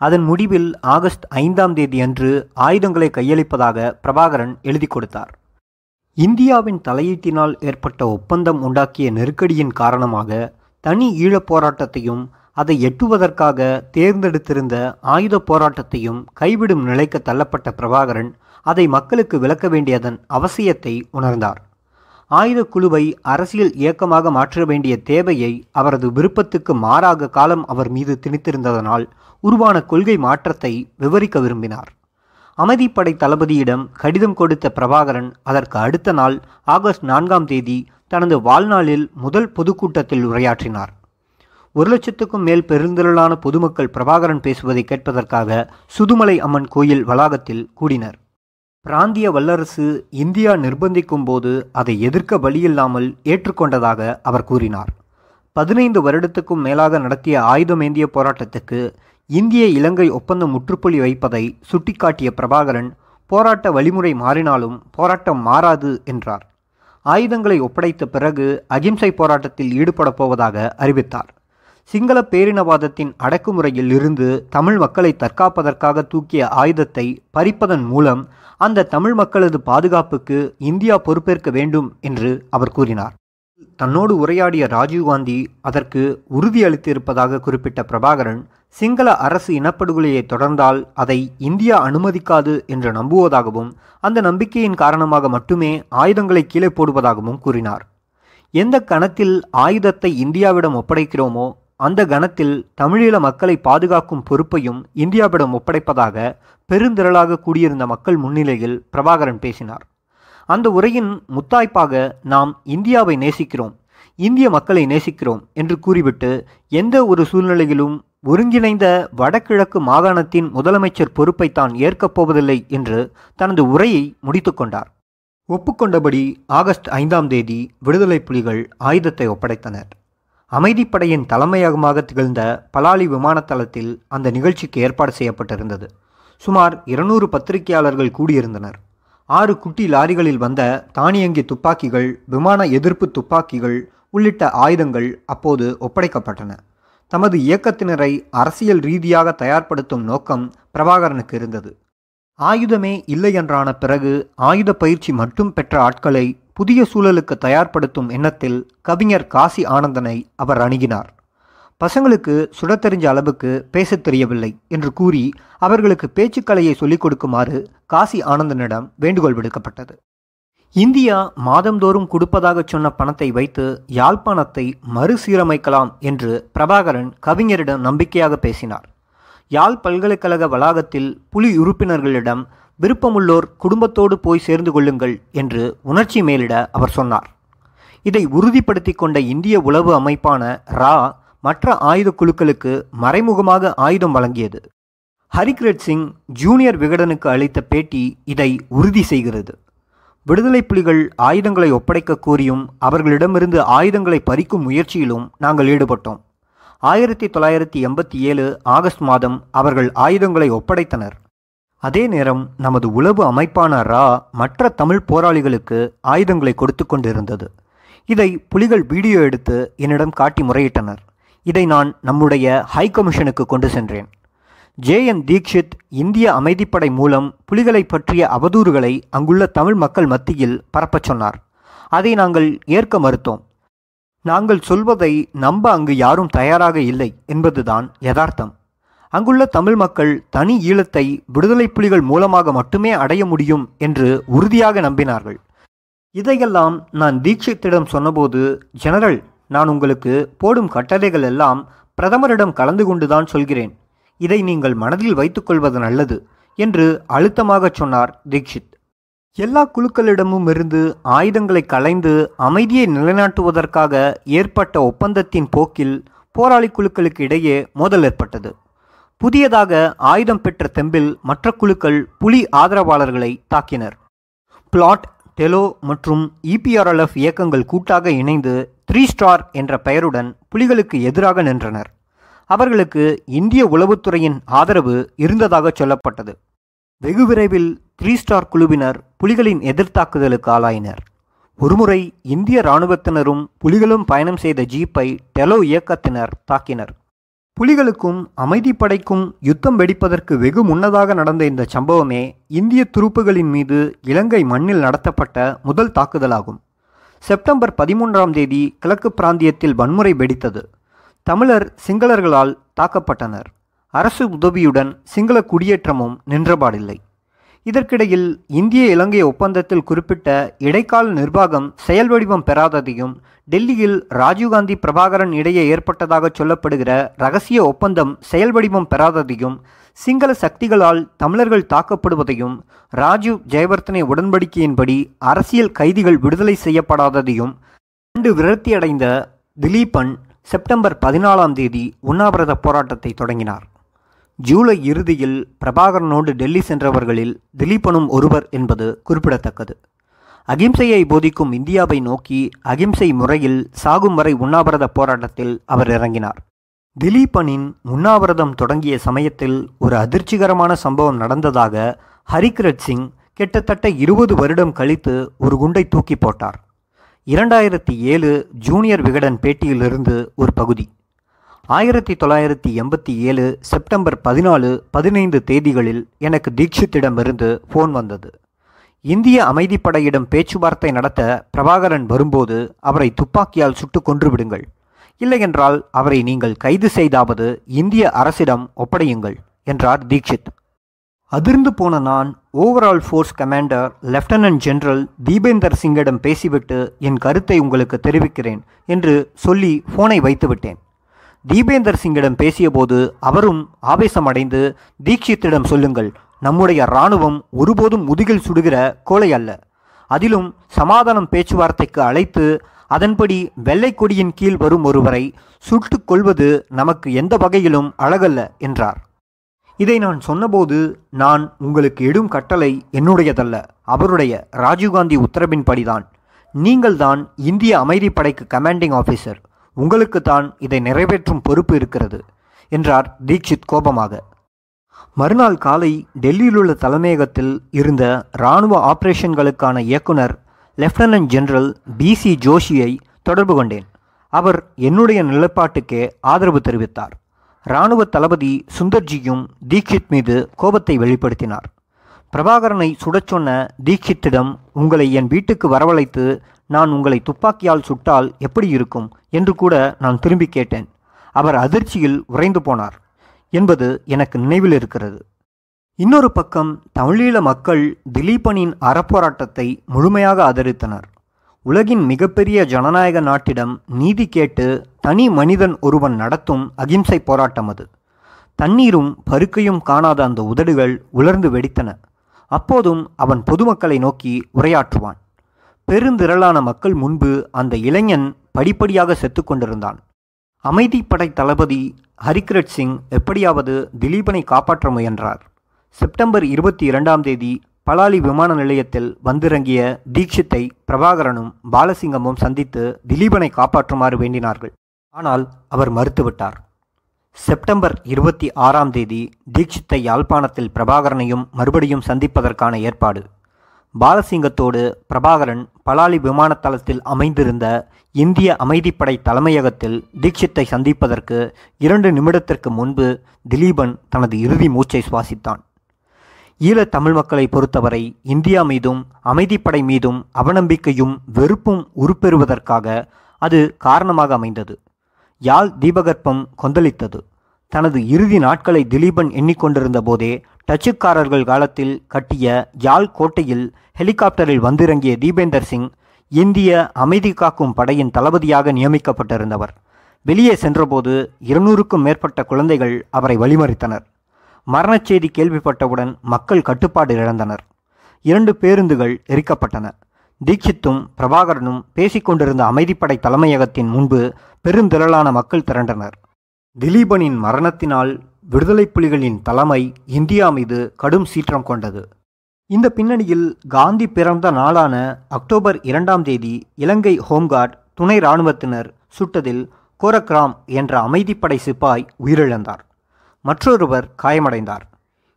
அதன் முடிவில் ஆகஸ்ட் ஐந்தாம் தேதி அன்று ஆயுதங்களை கையளிப்பதாக பிரபாகரன் எழுதி கொடுத்தார். இந்தியாவின் தலையீட்டினால் ஏற்பட்ட ஒப்பந்தம் உண்டாக்கிய நெருக்கடியின் காரணமாக தனி ஈழப் போராட்டத்தையும் அதை எட்டுவதற்காக தேர்ந்தெடுத்திருந்த ஆயுத போராட்டத்தையும் கைவிடும் நிலைக்கு தள்ளப்பட்ட பிரபாகரன் அதை மக்களுக்கு விளக்க வேண்டியதன் அவசியத்தை உணர்ந்தார். ஆயுத குழுவை அரசியல் இயக்கமாக மாற்ற வேண்டிய தேவையை அவரது விருப்பத்துக்கு மாறாக காலம் அவர் மீது திணித்திருந்ததனால் உருவான கொள்கை மாற்றத்தை விவரிக்க விரும்பினார். அமைதிப்படை தளபதியிடம் கடிதம் கொடுத்த பிரபாகரன் அதற்கு அடுத்த நாள் ஆகஸ்ட் நான்காம் தேதி தனது வாழ்நாளில் முதல் பொதுக்கூட்டத்தில் உரையாற்றினார். ஒரு லட்சத்துக்கும் மேல் பெருந்திரளான பொதுமக்கள் பிரபாகரன் பேசுவதை கேட்பதற்காக சுதுமலை அம்மன் கோயில் வளாகத்தில் கூடினர். பிராந்திய வல்லரசு இந்தியா நிர்பந்திக்கும் போது அதை எதிர்க்க வழியில்லாமல் ஏற்றுக்கொண்டதாக அவர் கூறினார். பதினைந்து வருடத்துக்கும் மேலாக நடத்திய ஆயுதமேந்திய போராட்டத்துக்கு இந்திய இலங்கை ஒப்பந்தம் முற்றுப்புள்ளி வைப்பதை சுட்டிக்காட்டிய பிரபாகரன் போராட்ட வழிமுறை மாறினாலும் போராட்டம் மாறாது என்றார். ஆயுதங்களை ஒப்படைத்த பிறகு அகிம்சை போராட்டத்தில் ஈடுபடப் போவதாக அறிவித்தார். சிங்கள பேரினவாதத்தின் அடக்குமுறையில் இருந்து தமிழ் மக்களை தற்காப்பதற்காக தூக்கிய ஆயுதத்தை பறிப்பதன் மூலம் அந்த தமிழ் மக்களது பாதுகாப்புக்கு இந்தியா பொறுப்பேற்க வேண்டும் என்று அவர் கூறினார். தன்னோடு உரையாடிய ராஜீவ்காந்தி அதற்கு உறுதியளித்திருப்பதாக குறிப்பிட்ட பிரபாகரன் சிங்கள அரசு இனப்படுகொலையை தொடர்ந்தால் அதை இந்தியா அனுமதிக்காது என்று நம்புவதாகவும் அந்த நம்பிக்கையின் காரணமாக மட்டுமே ஆயுதங்களை கீழே போடுவதாகவும் கூறினார். எந்த கணத்தில் ஆயுதத்தை இந்தியாவிடம் ஒப்படைக்கிறோமோ அந்த கணத்தில் தமிழீழ மக்களை பாதுகாக்கும் பொறுப்பையும் இந்தியாவிடம் ஒப்படைப்பதாக பெருந்திரளாக கூடியிருந்த மக்கள் முன்னிலையில் பிரபாகரன் பேசினார். அந்த உரையின் முத்தாய்ப்பாக நாம் இந்தியாவை நேசிக்கிறோம் இந்திய மக்களை நேசிக்கிறோம் என்று கூறிவிட்டு எந்த ஒரு சூழ்நிலையிலும் ஒருங்கிணைந்த வடகிழக்கு மாகாணத்தின் முதலமைச்சர் பொறுப்பை தான் ஏற்கப் போவதில்லை என்று தனது உரையை முடித்துக்கொண்டார் ஒப்புக்கொண்டபடி ஆகஸ்ட் ஐந்தாம் தேதி விடுதலை புலிகள் ஆயுதத்தை ஒப்படைத்தனர். அமைதிப்படையின் தலைமையகமாக திகழ்ந்த பலாலி விமானத்தளத்தில் அந்த நிகழ்ச்சிக்கு ஏற்பாடு செய்யப்பட்டிருந்தது. சுமார் இருநூறு பத்திரிகையாளர்கள் கூடியிருந்தனர். ஆறு குட்டி லாரிகளில் வந்த தானியங்கி துப்பாக்கிகள் விமான எதிர்ப்பு துப்பாக்கிகள் உள்ளிட்ட ஆயுதங்கள் அப்போது ஒப்படைக்கப்பட்டன. தமது இயக்கத்தினரை அரசியல் ரீதியாக தயார்படுத்தும் நோக்கம் பிரபாகரனுக்கு இருந்தது. ஆயுதமே இல்லை என்றான பிறகு ஆயுத பயிற்சி மட்டும் பெற்ற ஆட்களை புதிய சூழலுக்கு தயார்படுத்தும் எண்ணத்தில் கவிஞர் காசி ஆனந்தனை அவர் அணுகினார். பசங்களுக்கு சுடத் தெரிஞ்ச அளவுக்கு பேசத் தெரியவில்லை என்று கூறி அவர்களுக்கு பேச்சுக்கலையை சொல்லிக் கொடுக்குமாறு காசி ஆனந்தனிடம் வேண்டுகோள் விடுக்கப்பட்டது. இந்தியா மாதந்தோறும் கொடுப்பதாக சொன்ன பணத்தை வைத்து யாழ்ப்பாணத்தை மறுசீரமைக்கலாம் என்று பிரபாகரன் கவிஞரிடம் நம்பிக்கையாக பேசினார். யாழ் பல்கலைக்கழக வளாகத்தில் புலி உறுப்பினர்களிடம் விருப்பமுள்ளோர் குடும்பத்தோடு போய் சேர்ந்து கொள்ளுங்கள் என்று உணர்ச்சி மேலிட அவர் சொன்னார். இதை உறுதிப்படுத்தி கொண்ட இந்திய உளவு அமைப்பான ரா மற்ற ஆயுத குழுக்களுக்கு மறைமுகமாக ஆயுதம் வழங்கியது. ஹரிகிரத் சிங் ஜூனியர் விகடனுக்கு அளித்த பேட்டி இதை உறுதி செய்கிறது. விடுதலை புலிகள் ஆயுதங்களை ஒப்படைக்க கூறியும் அவர்களிடமிருந்து ஆயுதங்களை பறிக்கும் முயற்சியிலும் நாங்கள் ஈடுபட்டோம். ஆயிரத்தி தொள்ளாயிரத்தி எண்பத்தி ஏழு ஆகஸ்ட் மாதம் அவர்கள் ஆயுதங்களை ஒப்படைத்தனர். அதே நேரம் நமது உளவு அமைப்பான ரா மற்ற தமிழ் போராளிகளுக்கு ஆயுதங்களை கொடுத்து கொண்டிருந்தது. இதை புலிகள் வீடியோ எடுத்து என்னிடம் காட்டி முறையிட்டனர். இதை நான் நம்முடைய ஹை கமிஷனுக்கு கொண்டு சென்றேன். ஜே. என். தீக்ஷித் இந்திய அமைதிப்படை மூலம் புலிகளை பற்றிய அவதூறுகளை அங்குள்ள தமிழ் மக்கள் மத்தியில் பரப்பச் சொன்னார். அதை நாங்கள் ஏற்க மறுத்தோம். நாங்கள் சொல்வதை நம்ப அங்கு யாரும் தயாராக இல்லை என்பதுதான் யதார்த்தம். அங்குள்ள தமிழ் மக்கள் தனி ஈழத்தை விடுதலை புலிகள் மூலமாக மட்டுமே அடைய முடியும் என்று உறுதியாக நம்பினார்கள். இதையெல்லாம் நான் தீட்சித்திடம் சொன்னபோது ஜெனரல் நான் உங்களுக்கு போடும் கட்டளைகள் எல்லாம் பிரதமரிடம் கலந்து கொண்டுதான் சொல்கிறேன். இதை நீங்கள் மனதில் வைத்துக்கொள்வது நல்லது என்று அழுத்தமாகச் சொன்னார் தீக்ஷித் எல்லா குழுக்களிடமும் இருந்து ஆயுதங்களை களைந்து அமைதியை நிலைநாட்டுவதற்காக ஏற்பட்ட ஒப்பந்தத்தின் போக்கில் போராளி குழுக்களுக்கு இடையே மோதல் ஏற்பட்டது. புதியதாக ஆயுதம் பெற்ற தெம்பில் மற்ற குழுக்கள் புலி ஆதரவாளர்களை தாக்கினர். பிளாட் டெலோ மற்றும் இபிஆர்எல்எஃப் இயக்கங்கள் கூட்டாக இணைந்து த்ரீ ஸ்டார் என்ற பெயருடன் புலிகளுக்கு எதிராக நின்றனர். அவர்களுக்கு இந்திய உளவுத்துறையின் ஆதரவு இருந்ததாக சொல்லப்பட்டது. வெகு விரைவில் த்ரீ ஸ்டார் குழுவினர் புலிகளின் எதிர்த்தாக்குதலுக்கு ஆளாயினர். ஒருமுறை இந்திய இராணுவத்தினரும் புலிகளும் பயணம் செய்த ஜீப்பை டெலோ இயக்கத்தினர் தாக்கினர். புலிகளுக்கும் அமைதிப்படைக்கும் யுத்தம் வெடிப்பதற்கு வெகு முன்னதாக நடந்த இந்த சம்பவமே இந்திய துருப்புகளின் மீது இலங்கை மண்ணில் நடத்தப்பட்ட முதல் தாக்குதலாகும். செப்டம்பர் பதிமூன்றாம் தேதி கிழக்கு பிராந்தியத்தில் வன்முறை வெடித்தது. தமிழர் சிங்களர்களால் தாக்கப்பட்டனர். அரசு உதவியுடன் சிங்கள குடியேற்றமும் நின்றபாடில்லை. இதற்கிடையில் இந்திய இலங்கை ஒப்பந்தத்தில் குறிப்பிட்ட இடைக்கால நிர்வாகம் செயல் வடிவம் பெறாததையும் டெல்லியில் ராஜீவ்காந்தி பிரபாகரன் இடையே ஏற்பட்டதாக சொல்லப்படுகிற ரகசிய ஒப்பந்தம் செயல் வடிவம் பெறாததையும் சிங்கள சக்திகளால் தமிழர்கள் தாக்கப்படுவதையும் ராஜீவ் ஜெயவர்த்தனை உடன்படிக்கையின்படி அரசியல் கைதிகள் விடுதலை செய்யப்படாததையும் கண்டு விரக்தியடைந்த திலீபன் செப்டம்பர் பதினாலாம் தேதி உண்ணாவிரத போராட்டத்தை தொடங்கினார். ஜூலை இறுதியில் பிரபாகரனோடு டெல்லி சென்றவர்களில் திலீபனும் ஒருவர் என்பது குறிப்பிடத்தக்கது. அகிம்சையை போதிக்கும் இந்தியாவை நோக்கி அகிம்சை முறையில் சாகும் வரை உண்ணாவிரத போராட்டத்தில் அவர் இறங்கினார். திலீபனின் உண்ணாவிரதம் தொடங்கிய சமயத்தில் ஒரு அதிர்ச்சிகரமான சம்பவம் நடந்ததாக ஹரிகிரத் சிங் கிட்டத்தட்ட இருபது வருடம் கழித்து ஒரு குண்டை தூக்கி போட்டார். இரண்டாயிரத்தி ஏழு ஜூனியர் விகடன் பேட்டியிலிருந்து ஒரு பகுதி. ஆயிரத்தி தொள்ளாயிரத்தி எண்பத்தி ஏழு செப்டம்பர் பதினாலு பதினைந்து தேதிகளில் எனக்கு தீட்சித்திடமிருந்து ஃபோன் வந்தது. இந்திய அமைதிப்படையிடம் பேச்சுவார்த்தை நடத்த பிரபாகரன் வரும்போது அவரை துப்பாக்கியால் சுட்டு கொன்றுவிடுங்கள் இல்லையென்றால் அவரை நீங்கள் கைது செய்தாவது இந்திய அரசிடம் ஒப்படையுங்கள் என்றார் தீக்ஷித் அதிர்ந்து போன நான் overall force commander lieutenant general Depinder சிங்கிடம் பேசிவிட்டு என் கருத்தை உங்களுக்கு தெரிவிக்கிறேன் என்று சொல்லி ஃபோனை வைத்துவிட்டேன். தீபேந்தர் சிங்கிடம் பேசியபோது அவரும் ஆவேசமடைந்து தீக்ஷித்திடம் சொல்லுங்கள். நம்முடைய இராணுவம் ஒருபோதும் முதுகில் சுடுகிற கோலை அல்ல. அதிலும் சமாதானம் பேச்சுவார்த்தைக்கு அழைத்து அதன்படி வெள்ளை கொடியின் கீழ் வரும் ஒருவரை சுட்டுக் கொள்வது நமக்கு எந்த வகையிலும் அழகல்ல என்றார். இதை நான் சொன்னபோது நான் உங்களுக்கு இடும் கட்டளை என்னுடையதல்ல. அவருடைய ராஜீவ்காந்தி உத்தரவின்படிதான். நீங்கள்தான் இந்திய அமைதிப்படைக்கு கமாண்டிங் ஆஃபீஸர். உங்களுக்கு தான் இதை நிறைவேற்றும் பொறுப்பு இருக்கிறது என்றார் தீக்ஷித் கோபமாக. மறுநாள் காலை டெல்லியிலுள்ள தலைமையகத்தில் இருந்த இராணுவ ஆபரேஷன்களுக்கான இயக்குனர் லெப்டினன்ட் ஜெனரல் பிசி ஜோஷியை தொடர்பு கொண்டேன். அவர் என்னுடைய நிலைப்பாட்டுக்கே ஆதரவு தெரிவித்தார். இராணுவ தளபதி சுந்தர்ஜியும் தீக்ஷித் மீது கோபத்தை வெளிப்படுத்தினார். பிரபாகரனை சுடச் சொன்ன தீக்ஷித்திடம் உங்களை என் வீட்டுக்கு வரவழைத்து நான் உங்களை துப்பாக்கியால் சுட்டால் எப்படி இருக்கும்? என்று கூட நான் திரும்பி கேட்டேன். அவர் அதிர்ச்சியில் உறைந்து போனார். என்பது எனக்கு நினைவில் இருக்கிறது. இன்னொரு பக்கம் தமிழீழ மக்கள் திலீபனின் அறப்போராட்டத்தை முழுமையாக ஆதரித்தனர். உலகின் மிகப்பெரிய ஜனநாயக நாட்டிடம் நீதி கேட்டு தனி மனிதன் ஒருவன் நடத்தும் அகிம்சை போராட்டம் அது. தண்ணீரும் பருக்கையும் காணாத அந்த உதடுகள் உலர்ந்து வெடித்தன. அப்போதும் அவன் பொதுமக்களை நோக்கி உரையாற்றுவான். பெருந்திரளான மக்கள் முன்பு அந்த இளைஞன் படிப்படியாக செத்து கொண்டிருந்தான் அமைதிப்படை தளபதி ஹரிகிரட் சிங் எப்படியாவது திலீபனை காப்பாற்ற முயன்றார். செப்டம்பர் இருபத்தி இரண்டாம் தேதி பலாலி விமான நிலையத்தில் வந்திறங்கிய தீட்சித்தை பிரபாகரனும் பாலசிங்கமும் சந்தித்து திலீபனை காப்பாற்றுமாறு வேண்டினார்கள். ஆனால் அவர் மறுத்துவிட்டார். செப்டம்பர் இருபத்தி ஆறாம் தேதி தீட்சித்தை யாழ்ப்பாணத்தில் பிரபாகரனையும் மறுபடியும் சந்திப்பதற்கான ஏற்பாடு பாலசிங்கத்தோடு பிரபாகரன் பலாலி விமானத்தளத்தில் அமைந்திருந்த இந்திய அமைதிப்படை தலைமையகத்தில் தீட்சித்தை சந்திப்பதற்கு இரண்டு நிமிடத்திற்கு முன்பு திலீபன் தனது இறுதி மூச்சை சுவாசித்தான். ஈழத் தமிழ் மக்களை பொறுத்தவரை இந்தியா மீதும் அமைதிப்படை மீதும் அவநம்பிக்கையும் வெறுப்பும் உருப்பெறுவதற்காக அது காரணமாக அமைந்தது. யாழ் தீபகற்பம் கொந்தளித்தது. தனது இறுதி நாட்களை திலீபன் எண்ணிக்கொண்டிருந்த போதே டச்சுக்காரர்கள் காலத்தில் கட்டிய யாழ் கோட்டையில் ஹெலிகாப்டரில் வந்திறங்கிய தீபேந்தர் சிங் இந்திய அமைதி காக்கும் படையின் தளபதியாக நியமிக்கப்பட்டிருந்தவர். வெளியே சென்றபோது இருநூறுக்கும் மேற்பட்ட குழந்தைகள் அவரை வழிமறித்தனர். மரணச் செய்தி கேள்விப்பட்டவுடன் மக்கள் கட்டுப்பாடு இழந்தனர். இரண்டு பேருந்துகள் எரிக்கப்பட்டன. தீட்சித்தும் பிரபாகரனும் பேசிக்கொண்டிருந்த அமைதிப்படை தலைமையகத்தின் முன்பு பெருந்திரளான மக்கள் திரண்டனர். திலீபனின் மரணத்தினால் விடுதலை புலிகளின் தலைமை இந்தியா மீது கடும் சீற்றம் கொண்டது. இந்த பின்னணியில் காந்தி பிறந்த நாளான அக்டோபர் இரண்டாம் தேதி இலங்கை ஹோம்கார்ட் துணை இராணுவத்தினர் சுட்டதில் கோரக்ராம் என்ற அமைதிப்படை சிப்பாய் உயிரிழந்தார். மற்றொருவர் காயமடைந்தார்.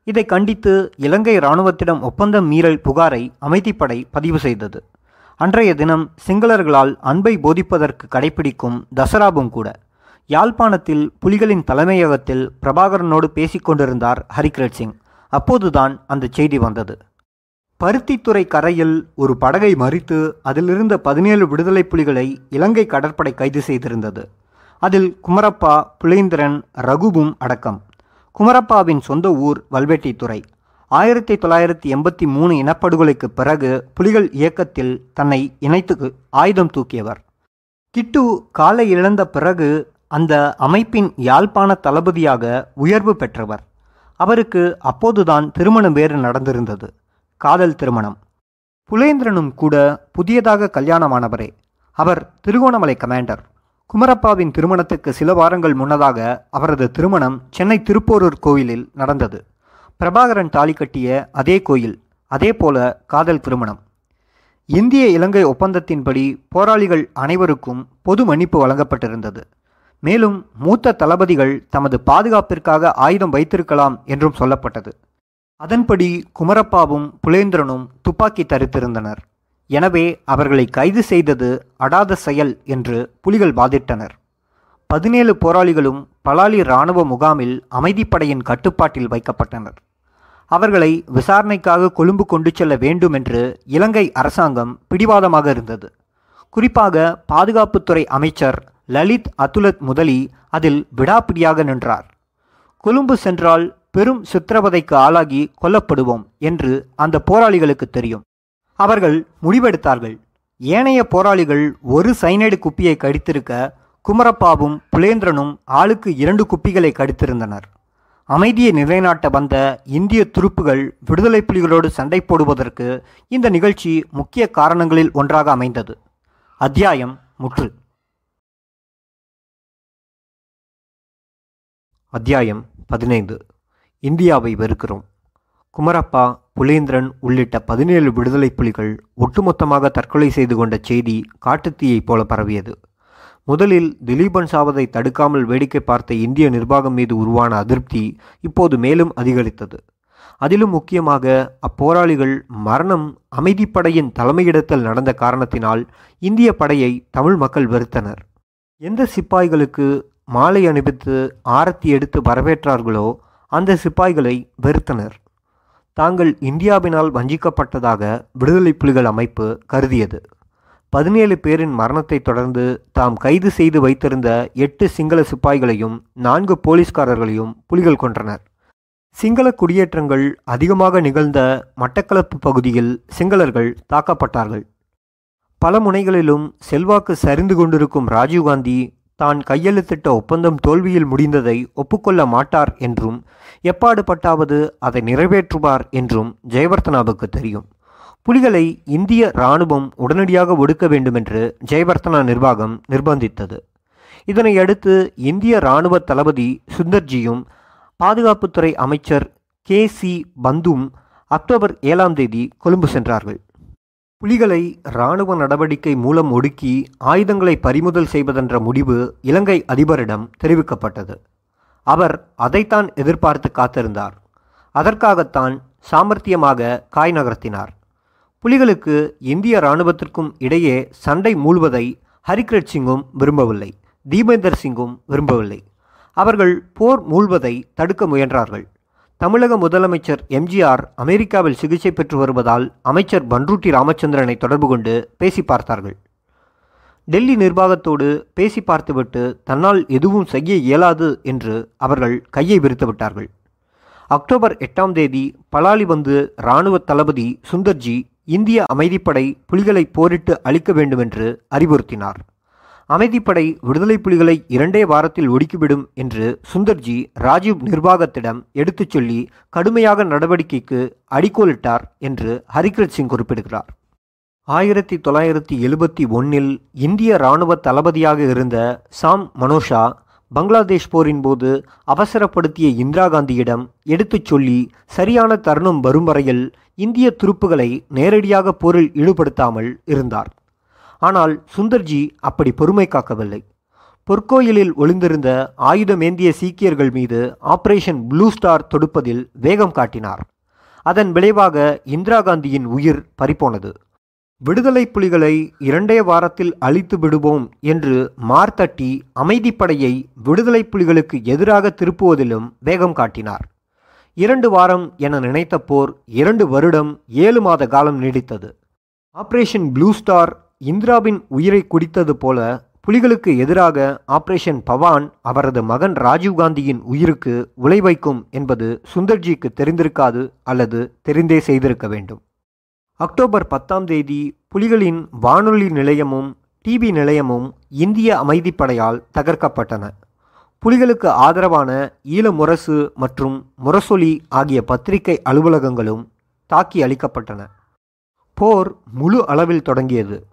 இதை கண்டித்து இலங்கை இராணுவத்திடம் ஒப்பந்தம் மீறல் புகாரை அமைதிப்படை பதிவு செய்தது. அன்றைய தினம் சிங்களர்களால் அன்பை போதிப்பதற்கு கடைபிடிக்கும் தசராவும் கூட. யாழ்ப்பாணத்தில் புலிகளின் தலைமையகத்தில் பிரபாகரனோடு பேசிக்கொண்டிருந்தார் ஹரிகிரட் சிங். அப்போதுதான் அந்த செய்தி வந்தது. பருத்தித்துறை கரையில் ஒரு படகை மறித்து அதிலிருந்த பதினேழு விடுதலை புலிகளை இலங்கை கடற்படை கைது செய்திருந்தது. அதில் குமரப்பா புலேந்திரன் ரகுவும் அடக்கம். குமரப்பாவின் சொந்த ஊர் வல்வெட்டித்துறை ஆயிரத்தி தொள்ளாயிரத்தி எண்பத்தி மூணு இனப்படுகொலைக்கு பிறகு புலிகள் இயக்கத்தில் தன்னை இணைத்து ஆயுதம் தூக்கியவர். கிட்டு காலை இழந்த பிறகு அந்த அமைப்பின் யாழ்ப்பாண தளபதியாக உயர்வு பெற்றவர். அவருக்கு அப்போதுதான் திருமணம் வேறு நடந்திருந்தது. காதல் திருமணம். புலேந்திரனும் கூட புதியதாக கல்யாணமானவரே. அவர் திருகோணமலை கமாண்டர். குமரப்பாவின் திருமணத்துக்கு சில வாரங்கள் முன்னதாக அவரது திருமணம் சென்னை திருப்போரூர் கோயிலில் நடந்தது. பிரபாகரன் தாலி கட்டிய அதே கோயில் அதே போல காதல் திருமணம். இந்திய இலங்கை ஒப்பந்தத்தின்படி போராளிகள் அனைவருக்கும் பொது மன்னிப்பு வழங்கப்பட்டிருந்தது. மேலும் மூத்த தளபதிகள் தமது பாதுகாப்பிற்காக ஆயுதம் வைத்திருக்கலாம் என்றும் சொல்லப்பட்டது. அதன்படி குமரப்பாவும் புலேந்திரனும் துப்பாக்கி தரித்திருந்தனர். எனவே அவர்களை கைது செய்தது அடாத செயல் என்று புலிகள் வாதிட்டனர். பதினேழு போராளிகளும் பலாலி இராணுவ முகாமில் அமைதிப்படையின் கட்டுப்பாட்டில் வைக்கப்பட்டனர். அவர்களை விசாரணைக்காக கொழும்பு கொண்டு செல்ல வேண்டும் என்று இலங்கை அரசாங்கம் பிடிவாதமாக இருந்தது. குறிப்பாக பாதுகாப்புத்துறை அமைச்சர் லலித் அதுலத் முதலி அதில் விடாப்பிடியாக நின்றார். கொழும்பு சென்றால் பெரும் சித்திரவதைக்கு ஆளாகி கொல்லப்படுவோம் என்று அந்த போராளிகளுக்கு தெரியும். அவர்கள் முடிவெடுத்தார்கள். ஏனைய போராளிகள் ஒரு சைனைடு குப்பியை கடித்திருக்க குமரப்பாவும் புலேந்திரனும் ஆளுக்கு இரண்டு குப்பிகளை கடித்திருந்தனர். அமைதியை நிலைநாட்ட வந்த இந்திய துருப்புகள் விடுதலை புலிகளோடு சண்டை போடுவதற்கு இந்த நிகழ்ச்சி முக்கிய காரணங்களில் ஒன்றாக அமைந்தது. அத்தியாயம் முற்று. அத்தியாயம் பதினைந்து. இந்தியாவை வெறுக்கிறோம். குமரப்பா புலேந்திரன் உள்ளிட்ட பதினேழு விடுதலை புலிகள் ஒட்டுமொத்தமாக தற்கொலை செய்து கொண்ட செய்தி காட்டுத்தீயைப் போல பரவியது. முதலில் திலீபன் சாவதை தடுக்காமல் வேடிக்கை பார்த்த இந்திய நிர்வாகம் மீது உருவான அதிருப்தி இப்போது மேலும் அதிகரித்தது. அதிலும் முக்கியமாக அப்போராளிகள் மரணம் அமைதிப்படையின் தலைமையிடத்தில் நடந்த காரணத்தினால் இந்திய படையை தமிழ் மக்கள் வெறுத்தனர். எந்த சிப்பாய்களுக்கு மாலை அணிவித்து ஆரத்தி எடுத்து வரவேற்றார்களோ அந்த சிப்பாய்களை வெறுத்தனர். தாங்கள் இந்தியாவினால் வஞ்சிக்கப்பட்டதாக விடுதலை புலிகள் அமைப்பு கருதியது. பதினேழு பேரின் மரணத்தை தொடர்ந்து தாம் கைது செய்து வைத்திருந்த எட்டு சிங்கள சிப்பாய்களையும் நான்கு போலீஸ்காரர்களையும் புலிகள் கொன்றனர். சிங்கள குடியேற்றங்கள் அதிகமாக நிகழ்ந்த மட்டக்களப்பு பகுதியில் சிங்களர்கள் தாக்கப்பட்டார்கள். பல முனைகளிலும் செல்வாக்கு சரிந்து கொண்டிருக்கும் ராஜீவ்காந்தி தான் கையெழுத்திட்ட ஒப்பந்தம் தோல்வியில் முடிந்ததை ஒப்புக்கொள்ள மாட்டார் என்றும் எப்பாடுபட்டாவது அதை நிறைவேற்றுவார் என்றும் ஜெயவர்த்தனாவுக்கு தெரியும். புலிகளை இந்திய இராணுவம் உடனடியாக ஒடுக்க வேண்டுமென்று ஜெயவர்த்தனா நிர்வாகம் நிர்பந்தித்தது. இதனை அடுத்து இந்திய இராணுவ தளபதி சுந்தர்ஜியும் பாதுகாப்புத்துறை அமைச்சர் கே சி பந்தும் அக்டோபர் ஏழாம் தேதி கொழும்பு சென்றார்கள். புலிகளை இராணுவ நடவடிக்கை மூலம் ஒடுக்கி ஆயுதங்களை பறிமுதல் செய்வதென்ற முடிவு இலங்கை அதிபரிடம் தெரிவிக்கப்பட்டது. அவர் அதைத்தான் எதிர்பார்த்து காத்திருந்தார். அதற்காகத்தான் சாமர்த்தியமாக காய் நகர்த்தினார். புலிகளுக்கு இந்திய இராணுவத்திற்கும் இடையே சண்டை மூழ்வதை ஹரிகிரட் சிங்கும் விரும்பவில்லை. தீபேந்தர் சிங்கும் விரும்பவில்லை. அவர்கள் போர் மூழ்வதை தடுக்க முயன்றார்கள். தமிழக முதலமைச்சர் எம்ஜிஆர் அமெரிக்காவில் சிகிச்சை பெற்று வருவதால் அமைச்சர் பன்ருட்டி ராமச்சந்திரனை தொடர்பு கொண்டு பேசி பார்த்தார்கள். டெல்லி நிர்வாகத்தோடு பேசி பார்த்துவிட்டு தன்னால் எதுவும் செய்ய இயலாது என்று அவர்கள் கையை விரித்து விட்டார்கள். அக்டோபர் எட்டாம் தேதி பலாலி வந்து இராணுவ தளபதி சுந்தர்ஜி இந்திய அமைதிப்படை புலிகளை போரிட்டு அழிக்க வேண்டுமென்று அறிவுறுத்தினார். அமைதிப்படை விடுதலை புலிகளை இரண்டே வாரத்தில் ஒடுக்கிவிடும் என்று சுந்தர்ஜி ராஜீவ் நிர்வாகத்திடம் எடுத்துச் சொல்லி கடுமையாக நடவடிக்கைக்கு அடிக்கோலிட்டார் என்று ஹரிகிரத் சிங் குறிப்பிடுகிறார். ஆயிரத்தி தொள்ளாயிரத்தி எழுபத்தி ஒன்னில் இந்திய இராணுவ தளபதியாக இருந்த சாம் மனோஷா பங்களாதேஷ் போரின் போது அவசரப்படுத்திய இந்திரா காந்தியிடம் எடுத்துச் சொல்லி சரியான தருணம் வரும் வரையில் இந்திய துருப்புகளை நேரடியாக போரில் ஈடுபடுத்தாமல் இருந்தார். ஆனால் சுந்தர்ஜி அப்படி பொறுமை காக்கவில்லை. பொற்கோயிலில் ஒளிந்திருந்த ஆயுதமேந்திய சீக்கியர்கள் மீது ஆபரேஷன் ப்ளூ ஸ்டார் தொடுப்பதில் வேகம் காட்டினார். அதன் விளைவாக இந்திரா காந்தியின் உயிர் பறிபோனது. விடுதலை புலிகளை இரண்டே வாரத்தில் அழித்து விடுவோம் என்று மார்த்தட்டி அமைதிப்படையை விடுதலை புலிகளுக்கு எதிராக திருப்புவதிலும் வேகம் காட்டினார். இரண்டு வாரம் என நினைத்த போர் இரண்டு வருடம் ஏழு மாத காலம் நீடித்தது. ஆபரேஷன் ப்ளூ ஸ்டார் இந்திராவின் உயிரை குடித்தது போல புலிகளுக்கு எதிராக ஆபரேஷன் பவான் அவரது மகன் ராஜீவ்காந்தியின் உயிருக்கு உலை வைக்கும் என்பது சுந்தர்ஜிக்கு தெரிந்திருக்காது அல்லது தெரிந்தே செய்திருக்க வேண்டும். அக்டோபர் பத்தாம் தேதி புலிகளின் வானொலி நிலையமும் டிவி நிலையமும் இந்திய அமைதிப்படையால் தகர்க்கப்பட்டன. புலிகளுக்கு ஆதரவான ஈழ முரசு மற்றும் முரசொலி ஆகிய பத்திரிகை அலுவலகங்களும் தாக்கி அளிக்கப்பட்டன. போர் முழு அளவில் தொடங்கியது.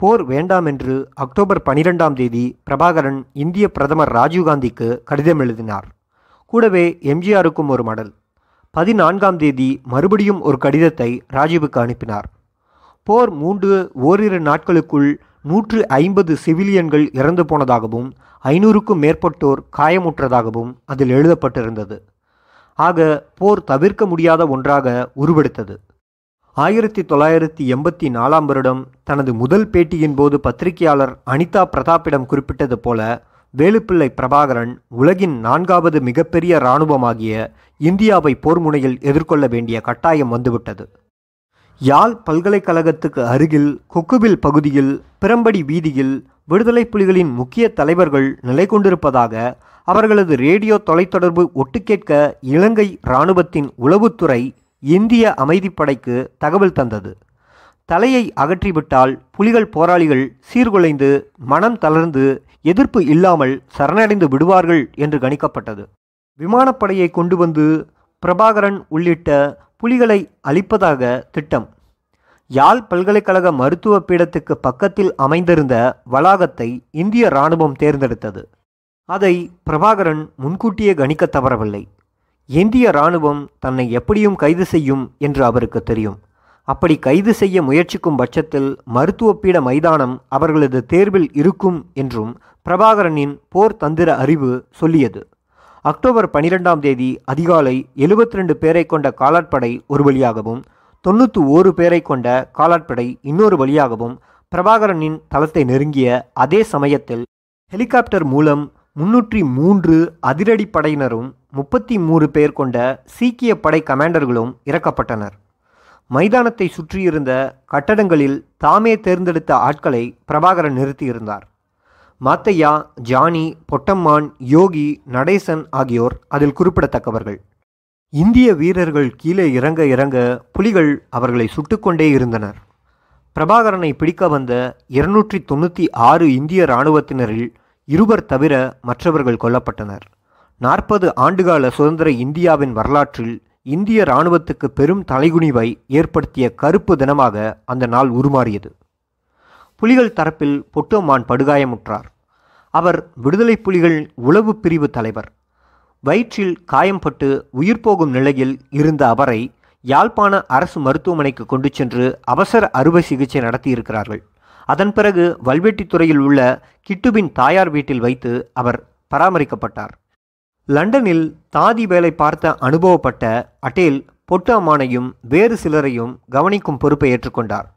போர் வேண்டாம் என்று அக்டோபர் பனிரெண்டாம் தேதி பிரபாகரன் இந்திய பிரதமர் ராஜீவ்காந்திக்கு கடிதம் எழுதினார். கூடவே எம்ஜிஆருக்கும் ஒரு மடல். பதினான்காம் தேதி மறுபடியும் ஒரு கடிதத்தை ராஜீவுக்கு அனுப்பினார். போர் மூன்று ஓரிரு நாட்களுக்குள் நூற்று ஐம்பது சிவிலியன்கள் இறந்து போனதாகவும் ஐநூறுக்கும் மேற்பட்டோர் காயமுற்றதாகவும் அதில் எழுதப்பட்டிருந்தது. ஆக போர் தவிர்க்க முடியாத ஒன்றாக உருவெடுத்தது. ஆயிரத்தி தொள்ளாயிரத்தி எண்பத்தி நாலாம் வருடம் தனது முதல் பேட்டியின் போது பத்திரிகையாளர் அனிதா பிரதாப்பிடம் குறிப்பிட்டது போல வேலுப்பிள்ளை பிரபாகரன் உலகின் நான்காவது மிகப்பெரிய இராணுவமாகிய இந்தியாவை போர் முனையில் எதிர்கொள்ள வேண்டிய கட்டாயம் வந்துவிட்டது. யாழ் பல்கலைக்கழகத்துக்கு அருகில் கொக்குவில் பகுதியில் பிரம்படி வீதியில் விடுதலை புலிகளின் முக்கிய தலைவர்கள் நிலை கொண்டிருப்பதாக அவர்களது ரேடியோ தொலைத்தொடர்பு ஒட்டுக்கேட்க இலங்கை இராணுவத்தின் உளவுத்துறை இந்திய அமைதிப்படைக்கு தகவல் தந்தது. தலையை அகற்றிவிட்டால் புலிகள் போராளிகள் சீர்குலைந்து மனம் தளர்ந்து எதிர்ப்பு இல்லாமல் சரணடைந்து விடுவார்கள் என்று கணிக்கப்பட்டது. விமானப்படையை கொண்டு வந்து பிரபாகரன் உள்ளிட்ட புலிகளை அழிப்பதாக திட்டம். யாழ் பல்கலைக்கழக மருத்துவ பீடத்துக்கு பக்கத்தில் அமைந்திருந்த வளாகத்தை இந்திய இராணுவம் தேர்ந்தெடுத்தது. அதை பிரபாகரன் முன்கூட்டியே கணிக்க தவறவில்லை. இந்திய இராணுவம் தன்னை எப்படியும் கைது செய்யும் என்று அவருக்கு தெரியும். அப்படி கைது செய்ய முயற்சிக்கும் பட்சத்தில் மருத்துவப்பீட மைதானம் அவர்களது தேர்வில் இருக்கும் என்றும் பிரபாகரனின் போர் தந்திர அறிவு சொல்லியது. அக்டோபர் பனிரெண்டாம் தேதி அதிகாலை எழுபத்தி ரெண்டு பேரை கொண்ட காலாட்படை ஒரு வழியாகவும் தொண்ணூற்று ஓரு பேரை கொண்ட காலாட்படை இன்னொரு வழியாகவும் பிரபாகரனின் தளத்தை நெருங்கிய அதே சமயத்தில் ஹெலிகாப்டர் மூலம் முன்னூற்றி மூன்று அதிரடி படையினரும் முப்பத்தி மூன்று பேர் கொண்ட சீக்கிய படை கமாண்டர்களும் இறக்கப்பட்டனர். மைதானத்தை சுற்றியிருந்த கட்டடங்களில் தாமே தேர்ந்தெடுத்த ஆட்களை பிரபாகரன் நிறுத்தியிருந்தார். மாத்தையா ஜானி பொட்டம்மான் யோகி நடேசன் ஆகியோர் அதில் குறிப்பிடத்தக்கவர்கள். இந்திய வீரர்கள் கீழே இறங்க இறங்க புலிகள் அவர்களை சுட்டுக்கொண்டே இருந்தனர். பிரபாகரனை பிடிக்க வந்த இருநூற்றி தொண்ணூற்றி ஆறு இந்திய இராணுவத்தினரில் இருவர் தவிர மற்றவர்கள் கொல்லப்பட்டனர். நாற்பது ஆண்டுகால சுதந்திர இந்தியாவின் வரலாற்றில் இந்திய இராணுவத்துக்கு பெரும் தலைகுனிவை ஏற்படுத்திய கருப்பு தினமாக அந்த நாள் உருமாறியது. புலிகள் தரப்பில் பொட்டோமான் படுகாயமுற்றார். அவர் விடுதலை புலிகள் உளவு பிரிவு தலைவர். வயிற்றில் காயம்பட்டு உயிர் போகும் நிலையில் இருந்த அவரை யாழ்ப்பாண அரசு மருத்துவமனைக்கு கொண்டு சென்று அவசர அறுவை சிகிச்சை நடத்தியிருக்கிறார்கள். அதன் பிறகு வல்வெட்டித்துறையில் உள்ள கிட்டுவின் தாயார் வீட்டில் வைத்து அவர் பராமரிக்கப்பட்டார். லண்டனில் தாதி வேலை பார்த்த அனுபவப்பட்ட அட்டேல் பொட்டாமானையும் வேறு சிலரையும் கவனிக்கும் பொறுப்பை ஏற்றுக்கொண்டார்.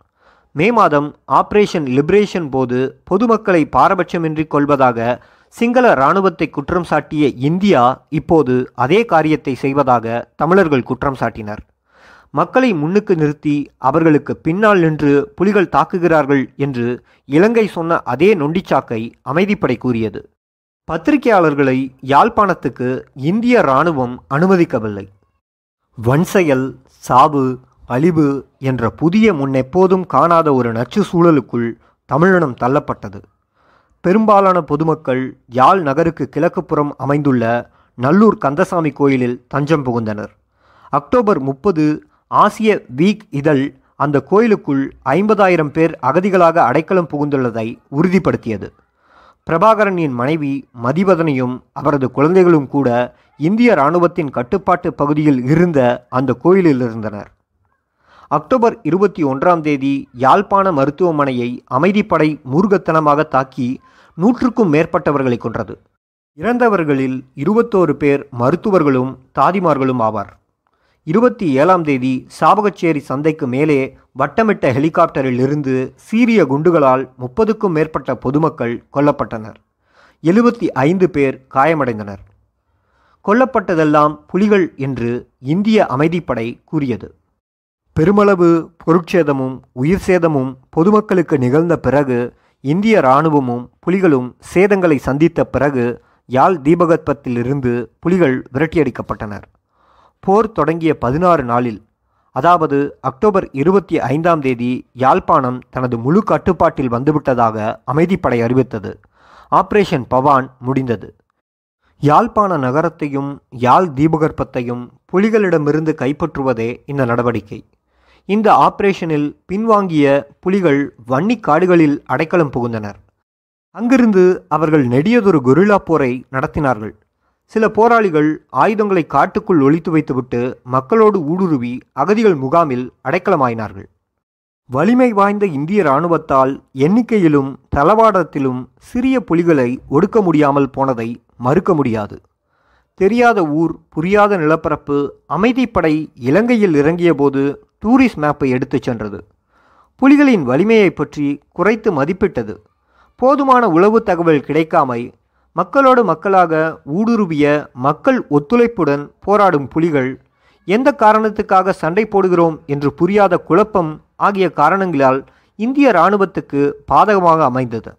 மே மாதம் ஆபரேஷன் லிபரேஷன் போது பொதுமக்களை பாரபட்சமின்றி கொள்வதாக சிங்கள இராணுவத்தை குற்றம் சாட்டிய இந்தியா இப்போது அதே காரியத்தை செய்வதாக தமிழர்கள் குற்றம் சாட்டினர். மக்களை முன்னுக்கு நிறுத்தி அவர்களுக்கு பின்னால் நின்று புலிகள் தாக்குகிறார்கள் என்று இலங்கை சொன்ன அதே நொண்டிச்சாக்கை அமைதிப்படை கூறியது. பத்திரிகையாளர்களை யாழ்ப்பாணத்துக்கு இந்திய இராணுவம் அனுமதிக்கவில்லை. வன்செயல் சாவு அழிவு என்ற புதிய முன்னெப்போதும் காணாத ஒரு நச்சு சூழலுக்குள் தமிழினம் தள்ளப்பட்டது. பெரும்பாலான பொதுமக்கள் யாழ் நகருக்கு கிழக்குப்புறம் அமைந்துள்ள நல்லூர் கந்தசாமி கோயிலில் தஞ்சம் புகுந்தனர். அக்டோபர் முப்பது ஆசிய வீக் இதழ் அந்த கோயிலுக்குள் ஐம்பதாயிரம் பேர் அகதிகளாக அடைக்கலம் புகுந்துள்ளதை உறுதிப்படுத்தியது. பிரபாகரனின் மனைவி மதிவதனையும் அவரது குழந்தைகளும் கூட இந்திய இராணுவத்தின் கட்டுப்பாட்டு பகுதியில் இருந்த அந்த கோயிலில் இருந்தனர் அக்டோபர் இருபத்தி ஒன்றாம் தேதி யாழ்ப்பாண மருத்துவமனையை அமைதிப்படை மூர்கத்தனமாக தாக்கி நூற்றுக்கும் மேற்பட்டவர்களை கொன்றது. இறந்தவர்களில் இருபத்தோரு பேர் மருத்துவர்களும் தாதிமார்களும் ஆவார். இருபத்தி ஏழாம் தேதி சாபகச்சேரி சந்தைக்கு மேலே வட்டமிட்ட ஹெலிகாப்டரில் இருந்து சீரிய குண்டுகளால் முப்பதுக்கும் மேற்பட்ட பொதுமக்கள் கொல்லப்பட்டனர். எழுபத்தி ஐந்து பேர் காயமடைந்தனர். கொல்லப்பட்டதெல்லாம் புலிகள் என்று இந்திய அமைதிப்படை கூறியது. பெருமளவு பொருட்சேதமும் உயிர் சேதமும் பொதுமக்களுக்கு நிகழ்ந்த பிறகு இந்திய இராணுவமும் புலிகளும் சேதங்களை சந்தித்த பிறகு யாழ் தீபகற்பத்திலிருந்து புலிகள் விரட்டியடிக்கப்பட்டனர். போர் தொடங்கிய பதினாறு நாளில் அதாவது அக்டோபர் இருபத்தி ஐந்தாம் தேதி யாழ்ப்பாணம் தனது முழு கட்டுப்பாட்டில் வந்துவிட்டதாக அமைதிப்படை அறிவித்தது. ஆபரேஷன் பவான் முடிந்தது. யாழ்ப்பாண நகரத்தையும் யாழ் தீபகற்பத்தையும் புலிகளிடமிருந்து கைப்பற்றுவதே இந்த நடவடிக்கை. இந்த ஆபரேஷனில் பின்வாங்கிய புலிகள் வன்னி காடுகளில் அடைக்கலம் புகுந்தனர். அங்கிருந்து அவர்கள் நெடியதொரு கொரில்லா போரை நடத்தினார்கள். சில போராளிகள் ஆயுதங்களை காட்டுக்குள் ஒழித்து வைத்துவிட்டு மக்களோடு ஊடுருவி அகதிகள் முகாமில் அடைக்கலமாயினார்கள். வலிமை வாய்ந்த இந்திய இராணுவத்தால் எண்ணிக்கையிலும் தளவாடத்திலும் சிறிய புலிகளை ஒடுக்க முடியாமல் போனதை மறுக்க முடியாது. தெரியாத ஊர் புரியாத நிலப்பரப்பு அமைதிப்படை இலங்கையில் இறங்கியபோது டூரிஸ்ட் மேப்பை எடுத்துச் சென்றது. புலிகளின் வலிமையை பற்றி குறைத்து மதிப்பிட்டது. போதுமான உளவு தகவல் கிடைக்காமை மக்களோடு மக்களாக ஊடுருவிய மக்கள் ஒத்துழைப்புடன் போராடும் புலிகள் எந்த காரணத்துக்காக சண்டை போடுகிறோம் என்று புரியாத குழப்பம் ஆகிய காரணங்களால் இந்திய இராணுவத்துக்கு பாதகமாக அமைந்தது.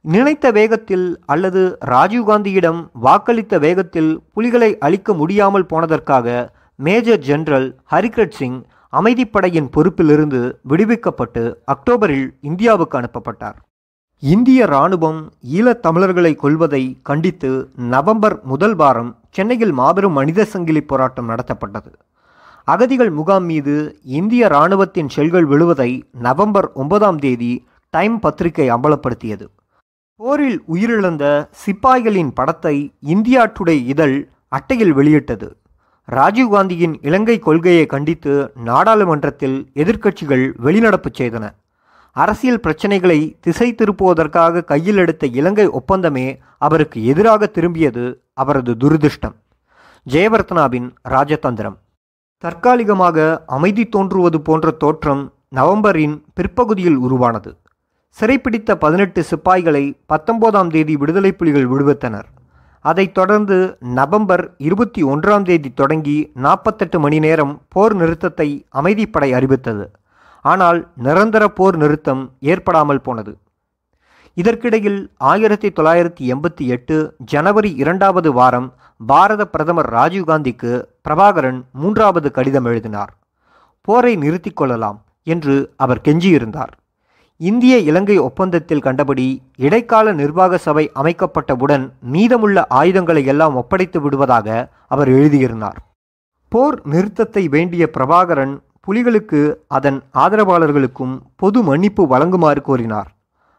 நினைத்த வேகத்தில் அல்லது ராஜீவ்காந்தியிடம் வாக்களித்த வேகத்தில் புலிகளை அழிக்க முடியாமல் போனதற்காக மேஜர் ஜெனரல் ஹரிகிரட் சிங் அமைதிப்படையின் பொறுப்பிலிருந்து விடுவிக்கப்பட்டு அக்டோபரில் இந்தியாவுக்கு அனுப்பப்பட்டார். இந்திய இராணுவம் ஈழத் தமிழர்களை கொல்வதை கண்டித்து நவம்பர் முதல் வாரம் சென்னையில் மாபெரும் மனித சங்கிலி போராட்டம் நடத்தப்பட்டது. அகதிகள் முகாம் மீது இந்திய இராணுவத்தின் செல்கள் விழுவதை நவம்பர் ஒன்பதாம் தேதி டைம் பத்திரிகை அம்பலப்படுத்தியது. போரில் உயிரிழந்த சிப்பாய்களின் படத்தை இந்தியா டுடே இதழ் அட்டையில் வெளியிட்டது. ராஜீவ்காந்தியின் இலங்கை கொள்கையை கண்டித்து நாடாளுமன்றத்தில் எதிர்க்கட்சிகள் வெளிநடப்பு செய்தன. அரசியல் பிரச்சனைகளை திசை திருப்புவதற்காக கையில் எடுத்த இலங்கை ஒப்பந்தமே அவருக்கு எதிராக திரும்பியது அவரது துரதிருஷ்டம். ஜெயவர்த்தனாவின் ராஜதந்திரம். தற்காலிகமாக அமைதி தோன்றுவது போன்ற தோற்றம் நவம்பரின் பிற்பகுதியில் உருவானது. சிறைப்பிடித்த பதினெட்டு சிப்பாய்களை பத்தொன்பதாம் தேதி விடுதலை புலிகள் விடுவித்தனர். அதைத் தொடர்ந்து நவம்பர் இருபத்தி ஒன்றாம் தேதி தொடங்கி நாற்பத்தெட்டு மணி நேரம் போர் நிறுத்தத்தை அமைதிப்படை அறிவித்தது. ஆனால் நிரந்தர போர் நிறுத்தம் ஏற்படாமல் போனது. இதற்கிடையில் ஆயிரத்தி தொள்ளாயிரத்தி எண்பத்தி எட்டு ஜனவரி இரண்டாவது வாரம் பாரத பிரதமர் ராஜீவ்காந்திக்கு பிரபாகரன் மூன்றாவது கடிதம் எழுதினார். போரை நிறுத்தி கொள்ளலாம் என்று அவர் கெஞ்சியிருந்தார். இந்திய இலங்கை ஒப்பந்தத்தில் கண்டபடி இடைக்கால நிர்வாக சபை அமைக்கப்பட்டவுடன் மீதமுள்ள ஆயுதங்களை எல்லாம் ஒப்படைத்து விடுவதாக அவர் எழுதியிருந்தார். போர் நிறுத்தத்தை வேண்டிய பிரபாகரன் புலிகளுக்கு அதன் ஆதரவாளர்களுக்கும் பொது மன்னிப்பு வழங்குமாறு கோரினார்.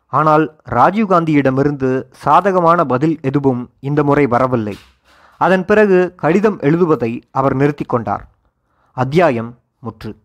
ஆனால் ராஜீவ்காந்தியிடமிருந்து சாதகமான பதில் எதுவும் இந்த முறை வரவில்லை. அதன் பிறகு கடிதம் எழுதுவதை அவர் நிறுத்தி கொண்டார். அத்தியாயம் முற்று.